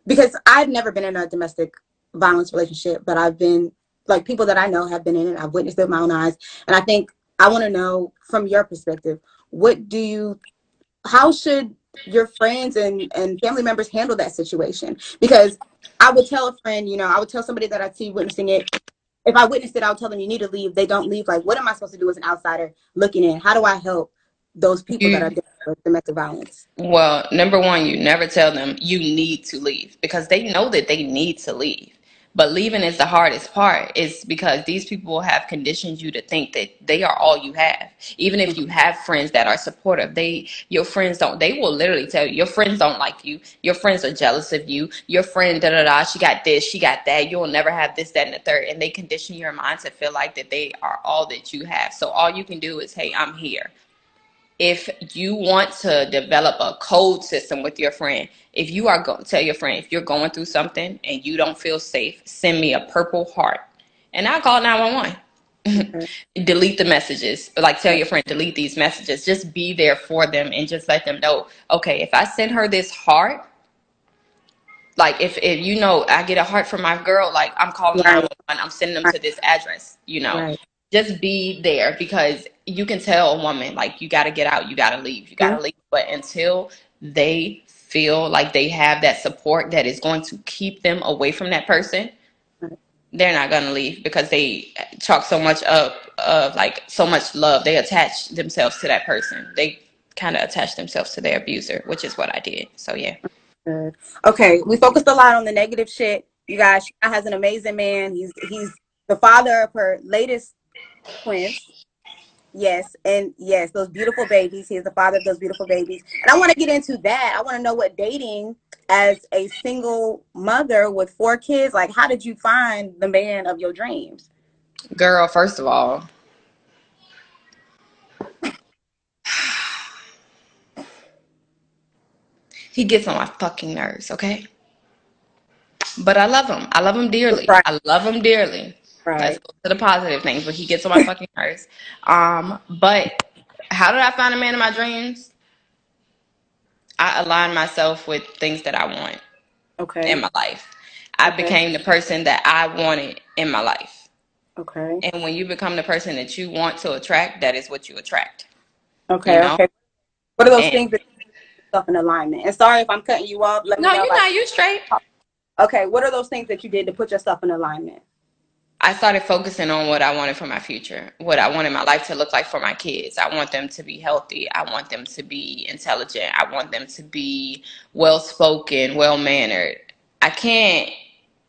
because I've never been in a domestic violence relationship, but I've been, like, people that I know have been in it. I've witnessed it with my own eyes. And I think I want to know from your perspective, what do you, how should your friends and, and family members handle that situation? Because I would tell a friend, you know, I would tell somebody that I see witnessing it, if I witnessed it, I would tell them you need to leave. They don't leave. Like, what am I supposed to do as an outsider looking in? How do I help those people that are dealing with domestic violence? Well, number one, you never tell them you need to leave because they know that they need to leave. But leaving is the hardest part. Is because these people have conditioned you to think that they are all you have. Even if you have friends that are supportive, they your friends don't. They will literally tell you your friends don't like you. Your friends are jealous of you. Your friend da da da. She got this. She got that. You'll never have this, that, and the third. And they condition your mind to feel like that they are all that you have. So all you can do is, hey, I'm here if you want to develop a code system with your friend, if you are going to tell your friend if you're going through something and you don't feel safe, send me a purple heart, and I'll call nine one one. Mm-hmm. delete the messages. Like tell your friend delete these messages. Just be there for them and just let them know. Okay, if I send her this heart, like if if you know I get a heart from my girl, like I'm calling Right. 911, I'm sending them to this address. You know, Right. just be there because you can tell a woman like you got to get out you got to leave you got to leave but until they feel like they have that support that is going to keep them away from that person mm-hmm. they're not going to leave because they talk so much up of like so much love they attach themselves to that person they kind of attach themselves to their abuser which is what i did so yeah Good. Okay, we focused a lot on the negative shit. You guys, she has an amazing man. He's he's the father of her latest twins. Yes, and yes, those beautiful babies. He is the father of those beautiful babies. And I want to get into that. I want to know what dating as a single mother with four kids, like how did you find the man of your dreams? girl first of all he gets on my fucking nerves okay but i love him i love him dearly Right. i love him dearly Let's Right. go to the positive things, but he gets on my fucking nerves. Um, but how did I find a man in my dreams? I align myself with things that I want Okay. in my life. I Okay. became the person that I wanted in my life. Okay. And when you become the person that you want to attract, that is what you attract. Okay. You know? Okay. What are those And things that put yourself in alignment? And sorry if I'm cutting you off. Let no, know. you're Like, not. You're straight. okay, what are those things that you did to put yourself in alignment? I started focusing on what I wanted for my future, what I wanted my life to look like for my kids. I want them to be healthy. I want them to be intelligent. I want them to be well spoken, well mannered. I can't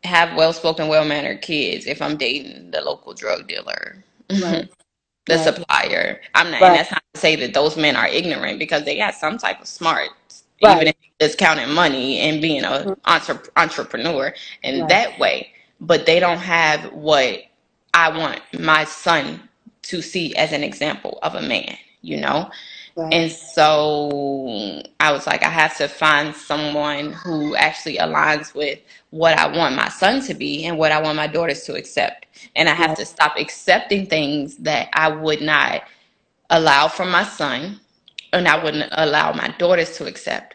have well spoken, well mannered kids if I'm dating the local drug dealer, Right. the Right. supplier. I'm not, and that's not to say that those men are ignorant because they got some type of smarts, even Right. if it's counting money and being a Mhm. entre- entrepreneur in Right. that way. But they don't have what I want my son to see as an example of a man, you know? Right. And so I was like, I have to find someone who actually aligns with what I want my son to be and what I want my daughters to accept. And I have Right. to stop accepting things that I would not allow for my son and I wouldn't allow my daughters to accept.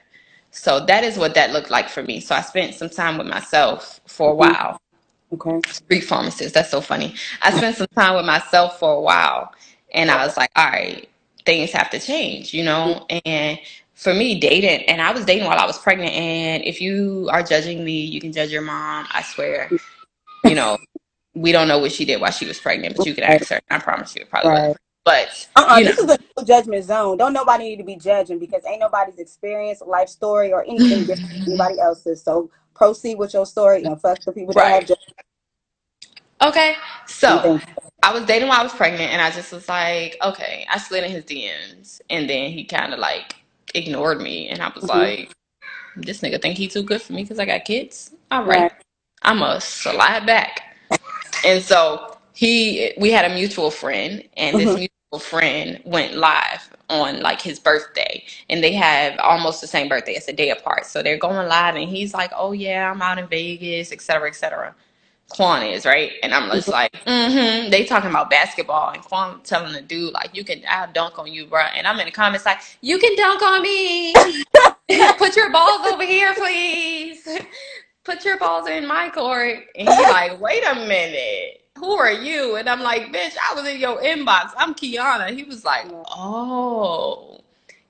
So that is what that looked like for me. So I spent some time with myself for a Mhm. while. Okay. Street pharmacist, that's so funny. I spent some time with myself for a while and I was like, all right, things have to change, you know? And for me, dating, and I was dating while I was pregnant. And if you are judging me, you can judge your mom. I swear, you know, we don't know what she did while she was pregnant, but you could Right. ask her. I promise you, probably. Right. But, Uh-uh, you know, this is a no judgment zone. Don't nobody need to be judging because ain't nobody's experience, life story, or anything different than anybody else's. So proceed with your story and fuck the people that have right. Okay. So. I was dating while I was pregnant, and I just was like, okay. I slid in his DMs, and then he kind of like ignored me, and I was Mhm. like, this nigga think he too good for me because I got kids. All right, Right. I'm a slide back. And so he, we had a mutual friend, and this Mhm. Friend went live on like his birthday, and they have almost the same birthday. It's a day apart, so they're going live, and he's like, "Oh yeah, I'm out in Vegas, etc cetera, et cetera." Quan is right, and I'm just like, mm-hmm. They talking about basketball, and Quan telling the dude like, "You can, I'll dunk on you, bro." And I'm in the comments like, "You can dunk on me. Put your balls over here, please. Put your balls in my court." And he's like, "Wait a minute, who are you?" And I'm like, "Bitch, I was in your inbox. I'm Kiana." He was like, "Oh."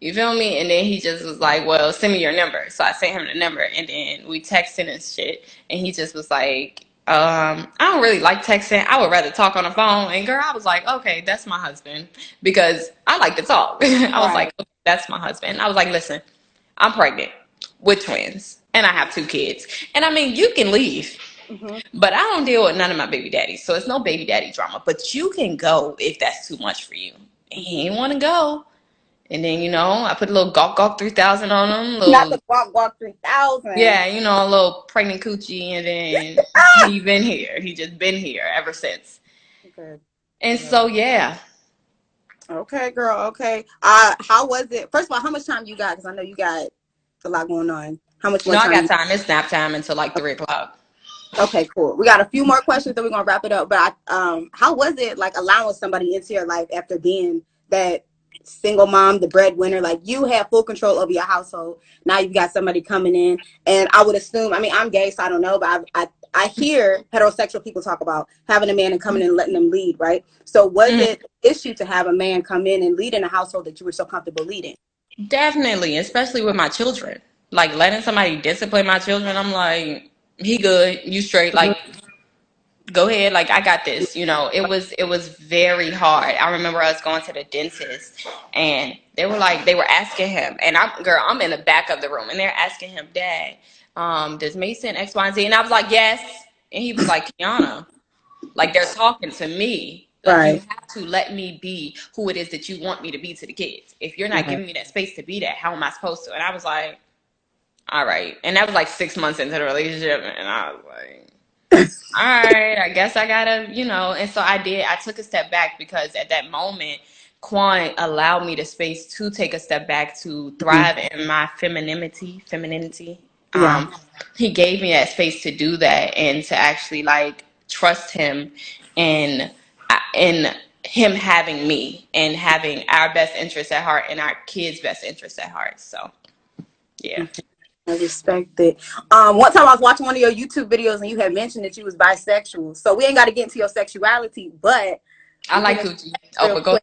You feel me? And then he just was like, Well, send me your number. So I sent him the number and then we texted and shit. And he just was like, um, I don't really like texting. I would rather talk on the phone. And girl, I was like, Okay, that's my husband. Because I like to talk. I was Right. like, okay, that's my husband. I was like, listen, I'm pregnant with twins and I have two kids. And I mean, you can leave. Mm-hmm. But I don't deal with none of my baby daddies, so it's no baby daddy drama. But you can go if that's too much for you. And he ain't want to go. And then you know, I put a little Gawk Gawk three thousand on him. Little, Not the Gawk Gawk three thousand. Yeah, you know, a little pregnant coochie, and then he been here. He just been here ever since. Okay. And yeah. so yeah. Okay, girl. Okay. Uh, how was it? First of all, how much time you got? Because I know you got a lot going on. How much? No, I got time. It's nap time until like three o'clock. Okay, cool. We got a few more questions, then we're gonna wrap it up. But I, um, how was it like allowing somebody into your life after being that single mom, the breadwinner? Like you have full control over your household. Now you've got somebody coming in, and I would assume. I mean, I'm gay, so I don't know, but I I, I hear heterosexual people talk about having a man and coming in and letting them lead, right? So was mm. it issue to have a man come in and lead in a household that you were so comfortable leading? Definitely, especially with my children. Like letting somebody discipline my children, I'm like, he good, you straight. Like, go ahead. Like, I got this. You know, it was it was very hard. I remember us going to the dentist, and they were like, they were asking him, and I'm girl, I'm in the back of the room, and they're asking him, Dad, um, does Mason X, Y, and Z? And I was like, yes, and he was like, Kiana, like they're talking to me. Like, right. You have to let me be who it is that you want me to be to the kids. If you're not mm-hmm. giving me that space to be that, how am I supposed to? And I was like, all right. And that was like six months into the relationship. And I was like, all right, I guess I gotta, you know. And so I did. I took a step back because at that moment, Quan allowed me the space to take a step back to thrive mm-hmm. in my femininity. Femininity. Yeah. Um, he gave me that space to do that and to actually like trust him and in him having me and having our best interests at heart and our kids' best interests at heart. So, yeah. I respect it. Um, one time I was watching one of your YouTube videos and you had mentioned that you was bisexual. So we ain't got to get into your sexuality, but I like coochie. Oh, but go.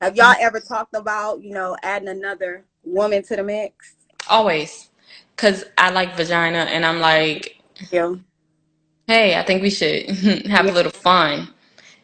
Have y'all ever talked about you know adding another woman to the mix? Always, cause I like vagina, and I'm like, yeah. Hey, I think we should have yeah. a little fun.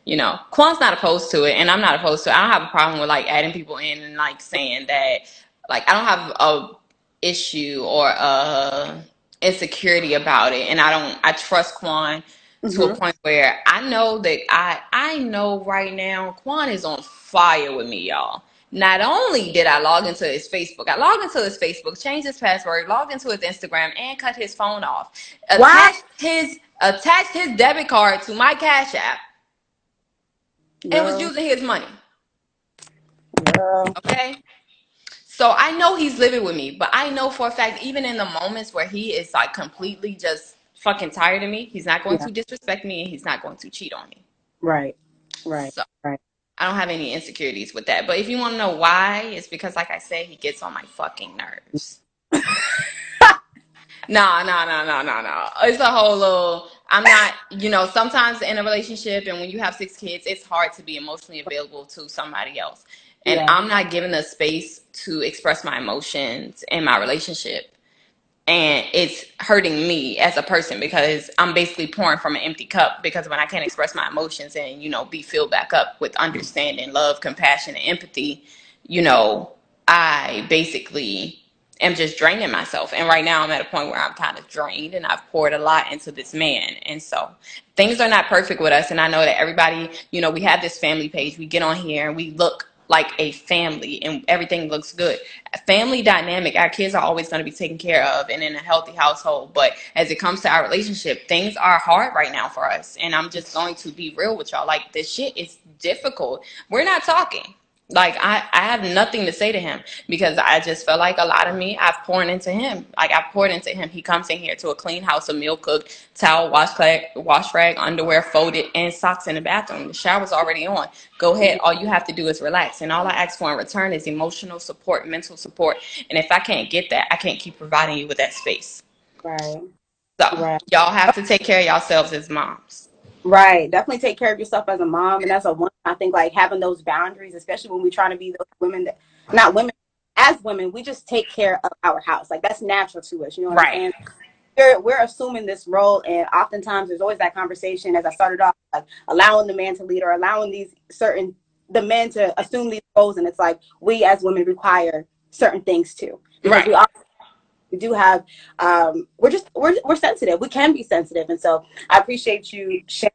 You know, Quan's not opposed to it, and I'm not opposed to it. I don't have a problem with like adding people in and like saying that. Like, I don't have a issue or uh insecurity about it and i don't i trust quan mm-hmm. to a mm-hmm. point where i know that i i know right now quan is on fire with me y'all not only did I log into his Facebook, I logged into his Facebook, changed his password, logged into his Instagram, and cut his phone off. Attached his attached his debit card to my Cash App, and was using his money. Okay, so I know he's living with me, but I know for a fact, even in the moments where he is like completely just fucking tired of me, he's not going yeah. to disrespect me and he's not going to cheat on me. Right. Right. So right. I don't have any insecurities with that. But if you want to know why, it's because like I said, he gets on my fucking nerves. No, no, no, no, no, no. It's a whole little. I'm not. You know, sometimes in a relationship, and when you have six kids, it's hard to be emotionally available to somebody else and yeah. I'm not given the space to express my emotions in my relationship. And it's hurting me as a person because I'm basically pouring from an empty cup because when I can't express my emotions and, you know, be filled back up with understanding, love, compassion, and empathy, you know, I basically am just draining myself. And right now I'm at a point where I'm kind of drained and I've poured a lot into this man. And so things are not perfect with us. And I know that everybody, you know, we have this family page. We get on here and we look like a family and everything looks good. Family dynamic, our kids are always going to be taken care of and in a healthy household. But as it comes to our relationship, things are hard right now for us. And I'm just going to be real with y'all. Like, this shit is difficult. We're not talking. Like I, I have nothing to say to him because I just felt like a lot of me I've poured into him. Like I poured into him. He comes in here to a clean house, a meal cooked, towel, wash rag, wash rag, underwear folded, and socks in the bathroom. The shower's already on. Go ahead. All you have to do is relax. And all I ask for in return is emotional support, mental support. And if I can't get that, I can't keep providing you with that space. Right. So right. y'all have to take care of yourselves as moms. Right. Definitely take care of yourself as a mom. And as a woman, I think like having those boundaries, especially when we're trying to be those women that, not women, as women, we just take care of our house. Like that's natural to us. You know what right. I'm saying? We're, we're assuming this role. And oftentimes there's always that conversation as I started off, like allowing the man to lead or allowing these certain, the men to assume these roles. And it's like we as women require certain things too. Because right. we We do have. Um, we're just we're we're sensitive. We can be sensitive, and so I appreciate you sharing.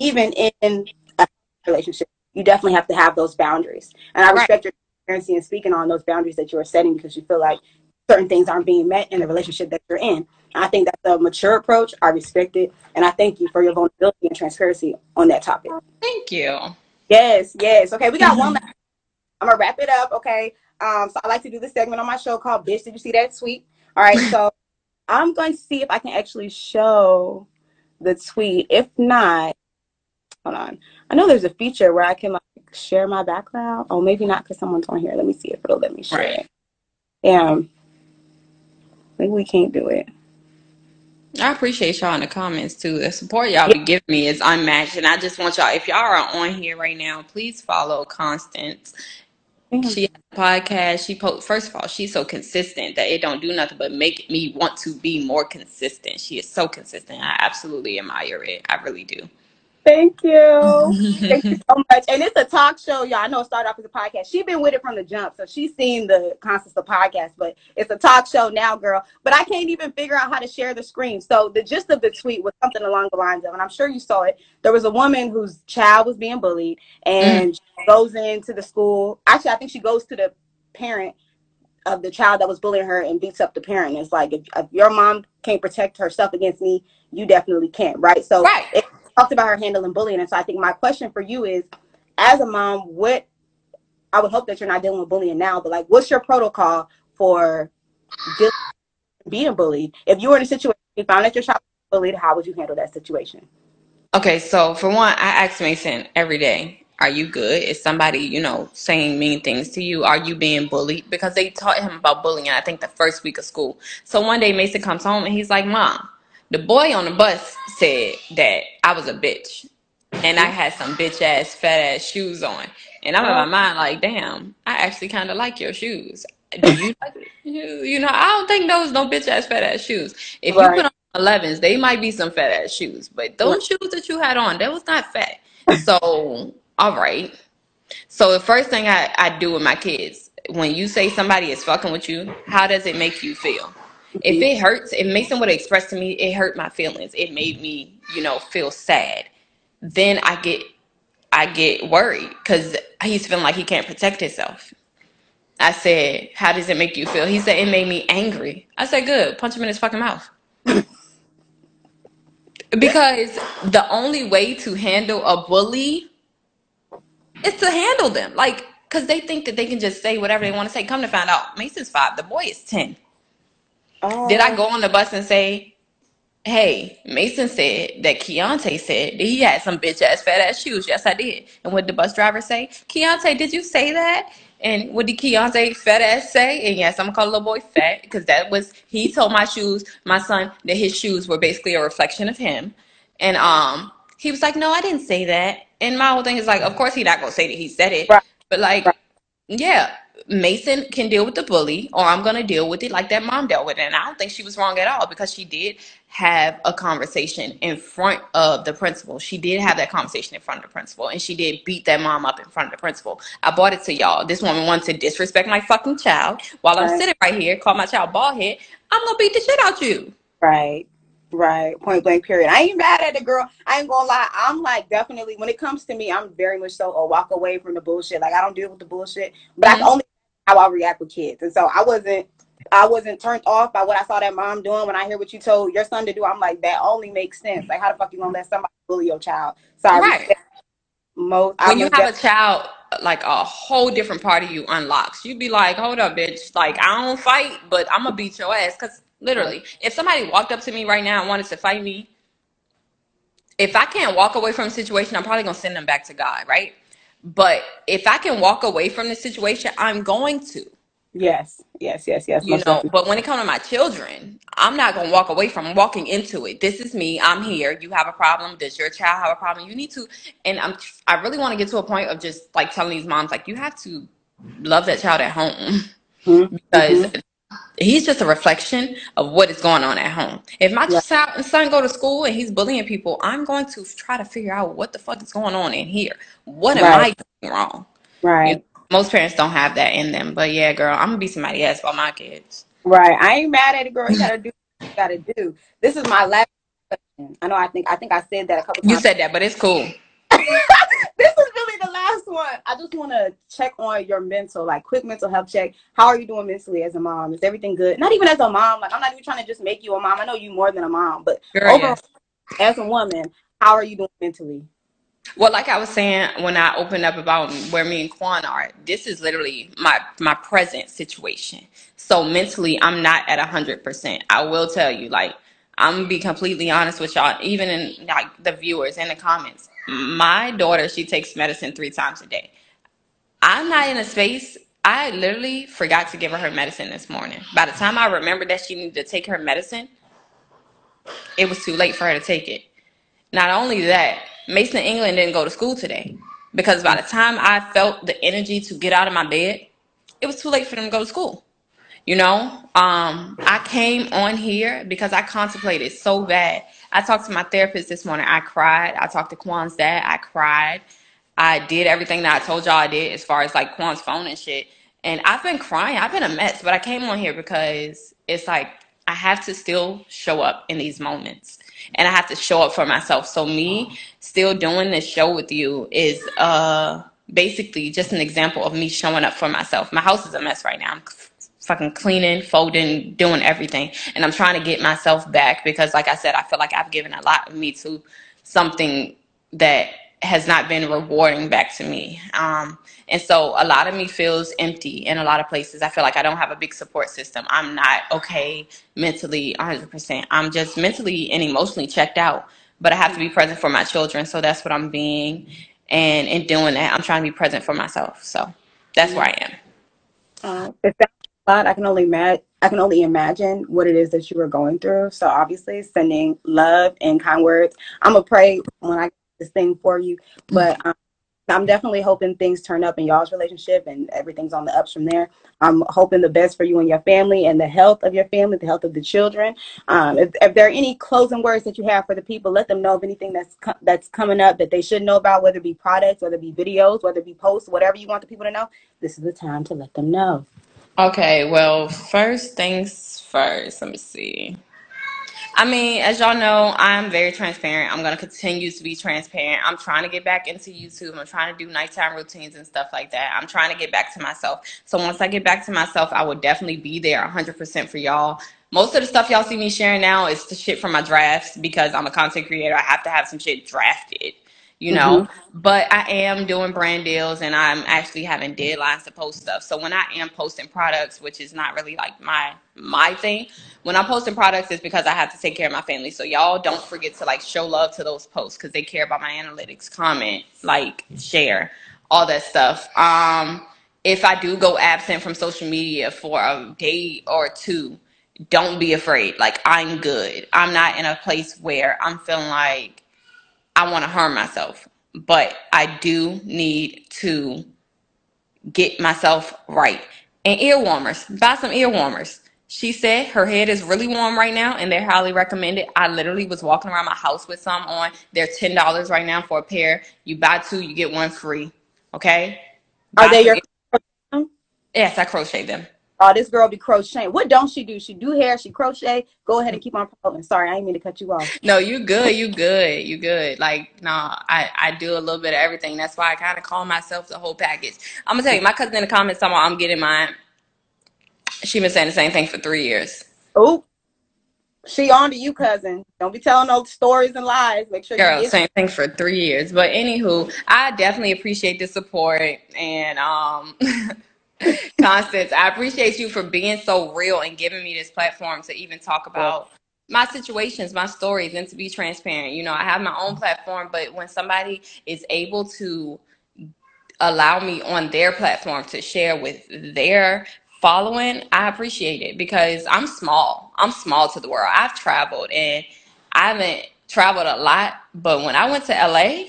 Even in a relationship, you definitely have to have those boundaries, and I respect right. your transparency and speaking on those boundaries that you are setting because you feel like certain things aren't being met in the relationship that you're in. I think that's a mature approach. I respect it. And I thank you for your vulnerability and transparency on that topic. Thank you. Yes, yes. Okay, we got one last. I'm gonna wrap it up. Okay. Um, so I like to do this segment on my show called Bitch, Did You See That Tweet? All right, so I'm going to see if I can actually show the tweet. If not, hold on. I know there's a feature where I can like share my background. Oh, maybe not because someone's on here. Let me see if it'll let me share right. it. Yeah. Maybe we can't do it. I appreciate y'all in the comments too. The support y'all be giving me is unmatched, and I just want y'all. If y'all are on here right now, please follow Constance. She has a podcast. She post first of all, she's so consistent that it don't do nothing but make me want to be more consistent. She is so consistent. I absolutely admire it. I really do. Thank you. Thank you so much. And it's a talk show, y'all. I know it started off as a podcast. She's been with it from the jump, so she's seen the concepts of podcast, but it's a talk show now, girl. But I can't even figure out how to share the screen. So the gist of the tweet was something along the lines of, and I'm sure you saw it. There was a woman whose child was being bullied, and mm. goes into the school. Actually, I think she goes to the parent of the child that was bullying her and beats up the parent. It's like if, if your mom can't protect herself against me, you definitely can't, right? So right. It, talked about her handling bullying. And so I think my question for you is, as a mom, what I would hope that you're not dealing with bullying now, but like, what's your protocol for being bullied? If you were in a situation, you found that your child was bullied, how would you handle that situation? Okay, so for one, I ask Mason every day, are you good? Is somebody, you know, saying mean things to you? Are you being bullied? Because they taught him about bullying, I think, the first week of school. So one day Mason comes home and he's like, Mom, the boy on the bus said that I was a bitch and I had some bitch ass fat ass shoes on. And I'm in my oh. mind like, damn, I actually kind of like your shoes. Do you like you, you know, I don't think those no bitch ass fat ass shoes. If right. you put on 11s, they might be some fat ass shoes, but those shoes that you had on, that was not fat. So, all right. So the first thing I, I do with my kids, when you say somebody is fucking with you, how does it make you feel? If it hurts, if Mason would have expressed to me, it hurt my feelings. It made me, you know, feel sad. Then I get, I get worried because he's feeling like he can't protect himself. I said, "How does it make you feel?" He said, "It made me angry." I said, "Good, punch him in his fucking mouth." because the only way to handle a bully is to handle them, like, because they think that they can just say whatever they want to say. Come to find out, Mason's five. The boy is ten. Oh. Did I go on the bus and say, hey, Mason said that Keontae said that he had some bitch ass fat ass shoes. Yes, I did. And what did the bus driver say? Keontae, did you say that? And what did Keontae fat ass say? And yes, I'm gonna call little boy fat because that was he told my shoes, my son, that his shoes were basically a reflection of him. And um, he was like, no, I didn't say that. And my whole thing is like, of course he not gonna say that he said it, right. but like, right. yeah, Mason can deal with the bully, or I'm going to deal with it like that mom dealt with it. And I don't think she was wrong at all because she did have a conversation in front of the principal. She did have that conversation in front of the principal, and she did beat that mom up in front of the principal. I bought it to y'all. This woman wants to disrespect my fucking child while I'm sitting right here, call my child bald head. I'm going to beat the shit out you. Right. Right, point blank, period. I ain't mad at the girl. I ain't gonna lie. I'm like definitely when it comes to me, I'm very much so a walk away from the bullshit. Like I don't deal with the bullshit, but mm-hmm. I only how I react with kids. And so I wasn't I wasn't turned off by what I saw that mom doing. When I hear what you told your son to do, I'm like, that only makes sense. Like, how the fuck you gonna let somebody bully your child? Sorry. Right. Most, when you have a child, like a whole different part of you unlocks. You'd be like, hold up, bitch. Like, I don't fight, but I'm gonna beat your ass. Cause literally, if somebody walked up to me right now and wanted to fight me, if I can't walk away from a situation, I'm probably gonna send them back to God, right? But if I can walk away from the situation, I'm going to. Yes, yes, yes, yes. You know, definitely. but when it comes to my children, I'm not gonna walk away from walking into it. This is me. I'm here. You have a problem. Does your child have a problem? You need to. And I'm. I really want to get to a point of just like telling these moms, like, you have to love that child at home mm-hmm. because mm-hmm he's just a reflection of what is going on at home. If my child, son go to school and he's bullying people, I'm going to try to figure out what the fuck is going on in here. What am right. I doing wrong? Right. You know, most parents don't have that in them, but yeah, girl, I'm gonna be somebody else for my kids. Right. I ain't mad at it, girl. You gotta do what you gotta do. This is my last question. I know I think I think I said that a couple times. You said that, but it's cool. this is really the last one. I just wanna check on your mental, like quick mental health check. How are you doing mentally as a mom? Is everything good? Not even as a mom. Like I'm not even trying to just make you a mom. I know you more than a mom, but Girl, overall yes. as a woman, how are you doing mentally? Well, like I was saying when I opened up about where me and Quan are, this is literally my my present situation. So mentally, I'm not at a hundred percent. I will tell you, like I'm gonna be completely honest with y'all, even in like the viewers in the comments. My daughter, she takes medicine three times a day. I'm not in a space. I literally forgot to give her her medicine this morning. By the time I remembered that she needed to take her medicine, it was too late for her to take it. Not only that, Mason England didn't go to school today because by the time I felt the energy to get out of my bed, it was too late for them to go to school. You know, um, I came on here because I contemplated so bad. I talked to my therapist this morning. I cried. I talked to Quan's dad. I cried. I did everything that I told y'all I did as far as like Quan's phone and shit. And I've been crying. I've been a mess, but I came on here because it's like I have to still show up in these moments and I have to show up for myself. So me still doing this show with you is uh basically just an example of me showing up for myself. My house is a mess right now. I'm fucking cleaning, folding, doing everything. And I'm trying to get myself back because like I said, I feel like I've given a lot of me to something that has not been rewarding back to me. Um, and so a lot of me feels empty in a lot of places. I feel like I don't have a big support system. I'm not okay mentally 100%. I'm just mentally and emotionally checked out. But I have to be present for my children. So that's what I'm being. And in doing that, I'm trying to be present for myself. So that's where I am. Uh, sounds a I can only imagine. I can only imagine what it is that you were going through. So obviously, sending love and kind words. I'm gonna pray when I get this thing for you, but um, I'm definitely hoping things turn up in y'all's relationship and everything's on the ups from there. I'm hoping the best for you and your family and the health of your family, the health of the children. Um, if, if there are any closing words that you have for the people, let them know of anything that's co- that's coming up that they should know about, whether it be products, whether it be videos, whether it be posts, whatever you want the people to know. This is the time to let them know. Okay, well, first things first. Let me see. I mean, as y'all know, I'm very transparent. I'm gonna continue to be transparent. I'm trying to get back into YouTube. I'm trying to do nighttime routines and stuff like that. I'm trying to get back to myself. So once I get back to myself, I will definitely be there 100% for y'all. Most of the stuff y'all see me sharing now is the shit from my drafts because I'm a content creator. I have to have some shit drafted, you know. But I am doing brand deals and I'm actually having deadlines to post stuff. So when I am posting products, which is not really like my my thing, when I'm posting products, it's because I have to take care of my family. So y'all don't forget to like show love to those posts because they care about my analytics, comment, like, share, all that stuff. Um, if I do go absent from social media for a day or two, don't be afraid. Like I'm good. I'm not in a place where I'm feeling like I want to harm myself, but I do need to get myself right. And ear warmers, buy some ear warmers. She said her head is really warm right now and they're highly recommended. I literally was walking around my house with some on. They're $10 right now for a pair. You buy two, you get one free. Okay? Are they your? Yes, I crochet them. Oh, this girl be crocheting. What don't she do? She do hair. She crochet. Go ahead and keep on promoting. Sorry, I didn't mean to cut you off. No, you good. You good. You good. Like, no, I, I do a little bit of everything. That's why I kind of call myself the whole package. I'm gonna tell you, my cousin in the comments talking I'm getting mine. She been saying the same thing for three years. Oh, she on to you, cousin. Don't be telling no stories and lies. Make sure you Girl, get. same thing for three years. But anywho, I definitely appreciate the support and um Constance, I appreciate you for being so real and giving me this platform to even talk about my situations, my stories, and to be transparent. You know, I have my own platform, but when somebody is able to allow me on their platform to share with their following, I appreciate it because I'm small. I'm small to the world. I've traveled and I haven't traveled a lot, but when I went to LA,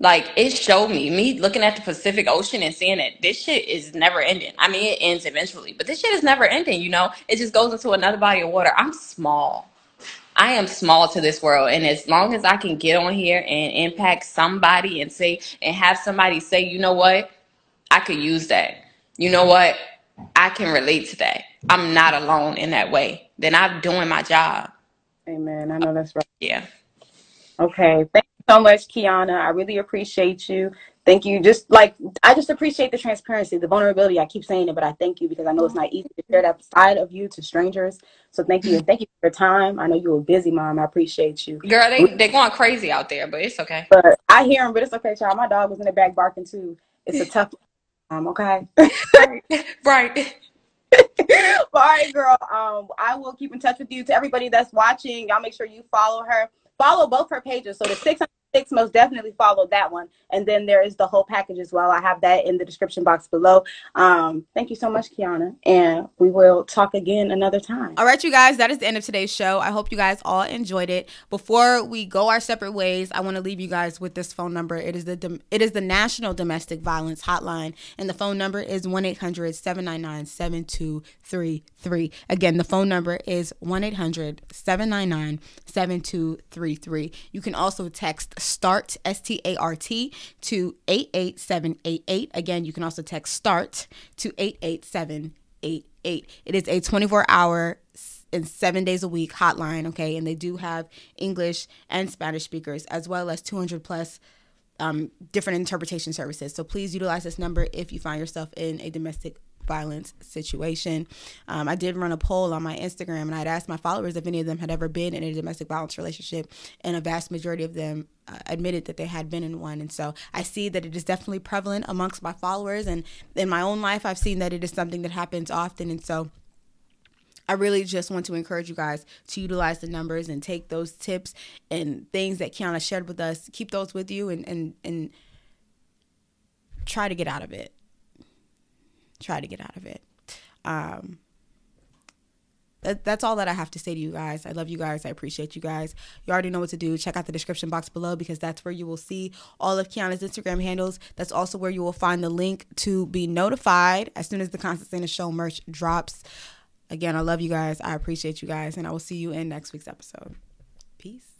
like it showed me me looking at the Pacific Ocean and seeing that this shit is never ending. I mean, it ends eventually, but this shit is never ending. You know, it just goes into another body of water. I'm small. I am small to this world, and as long as I can get on here and impact somebody and say and have somebody say, you know what, I could use that. You know what, I can relate to that. I'm not alone in that way. Then I'm doing my job. Amen. I know that's right. Yeah. Okay. Thank so much, Kiana. I really appreciate you. Thank you. Just like I just appreciate the transparency, the vulnerability. I keep saying it, but I thank you because I know it's not easy to share that side of you to strangers. So thank you. and Thank you for your time. I know you're a busy mom. I appreciate you. Girl, they they going crazy out there, but it's okay. But I hear them, but it's okay, child. My dog was in the back barking too. It's a tough um, okay. right. all right, girl. Um, I will keep in touch with you. To everybody that's watching, y'all make sure you follow her. Follow both her pages. So the 600 six most definitely follow that one. And then there is the whole package as well. I have that in the description box below. Um, thank you so much, Kiana. And we will talk again another time. All right, you guys, that is the end of today's show. I hope you guys all enjoyed it. Before we go our separate ways, I want to leave you guys with this phone number. It is the it is the National Domestic Violence Hotline, and the phone number is 1-800-799-7233. Again, the phone number is 1-800-799-7233. You can also text START, S T A R T, to 88788. Again, you can also text START to 88788. It is a 24 hour and seven days a week hotline, okay? And they do have English and Spanish speakers, as well as 200 plus um, different interpretation services. So please utilize this number if you find yourself in a domestic violence situation. Um, I did run a poll on my Instagram and I'd asked my followers if any of them had ever been in a domestic violence relationship, and a vast majority of them uh, admitted that they had been in one. And so I see that it is definitely prevalent amongst my followers. And in my own life, I've seen that it is something that happens often. And so I really just want to encourage you guys to utilize the numbers and take those tips and things that Kiana shared with us, keep those with you and, and, and try to get out of it try to get out of it. Um, that, that's all that I have to say to you guys. I love you guys. I appreciate you guys. You already know what to do. Check out the description box below because that's where you will see all of Kiana's Instagram handles. That's also where you will find the link to be notified as soon as the Constance Annan Show merch drops. Again, I love you guys. I appreciate you guys. And I will see you in next week's episode. Peace.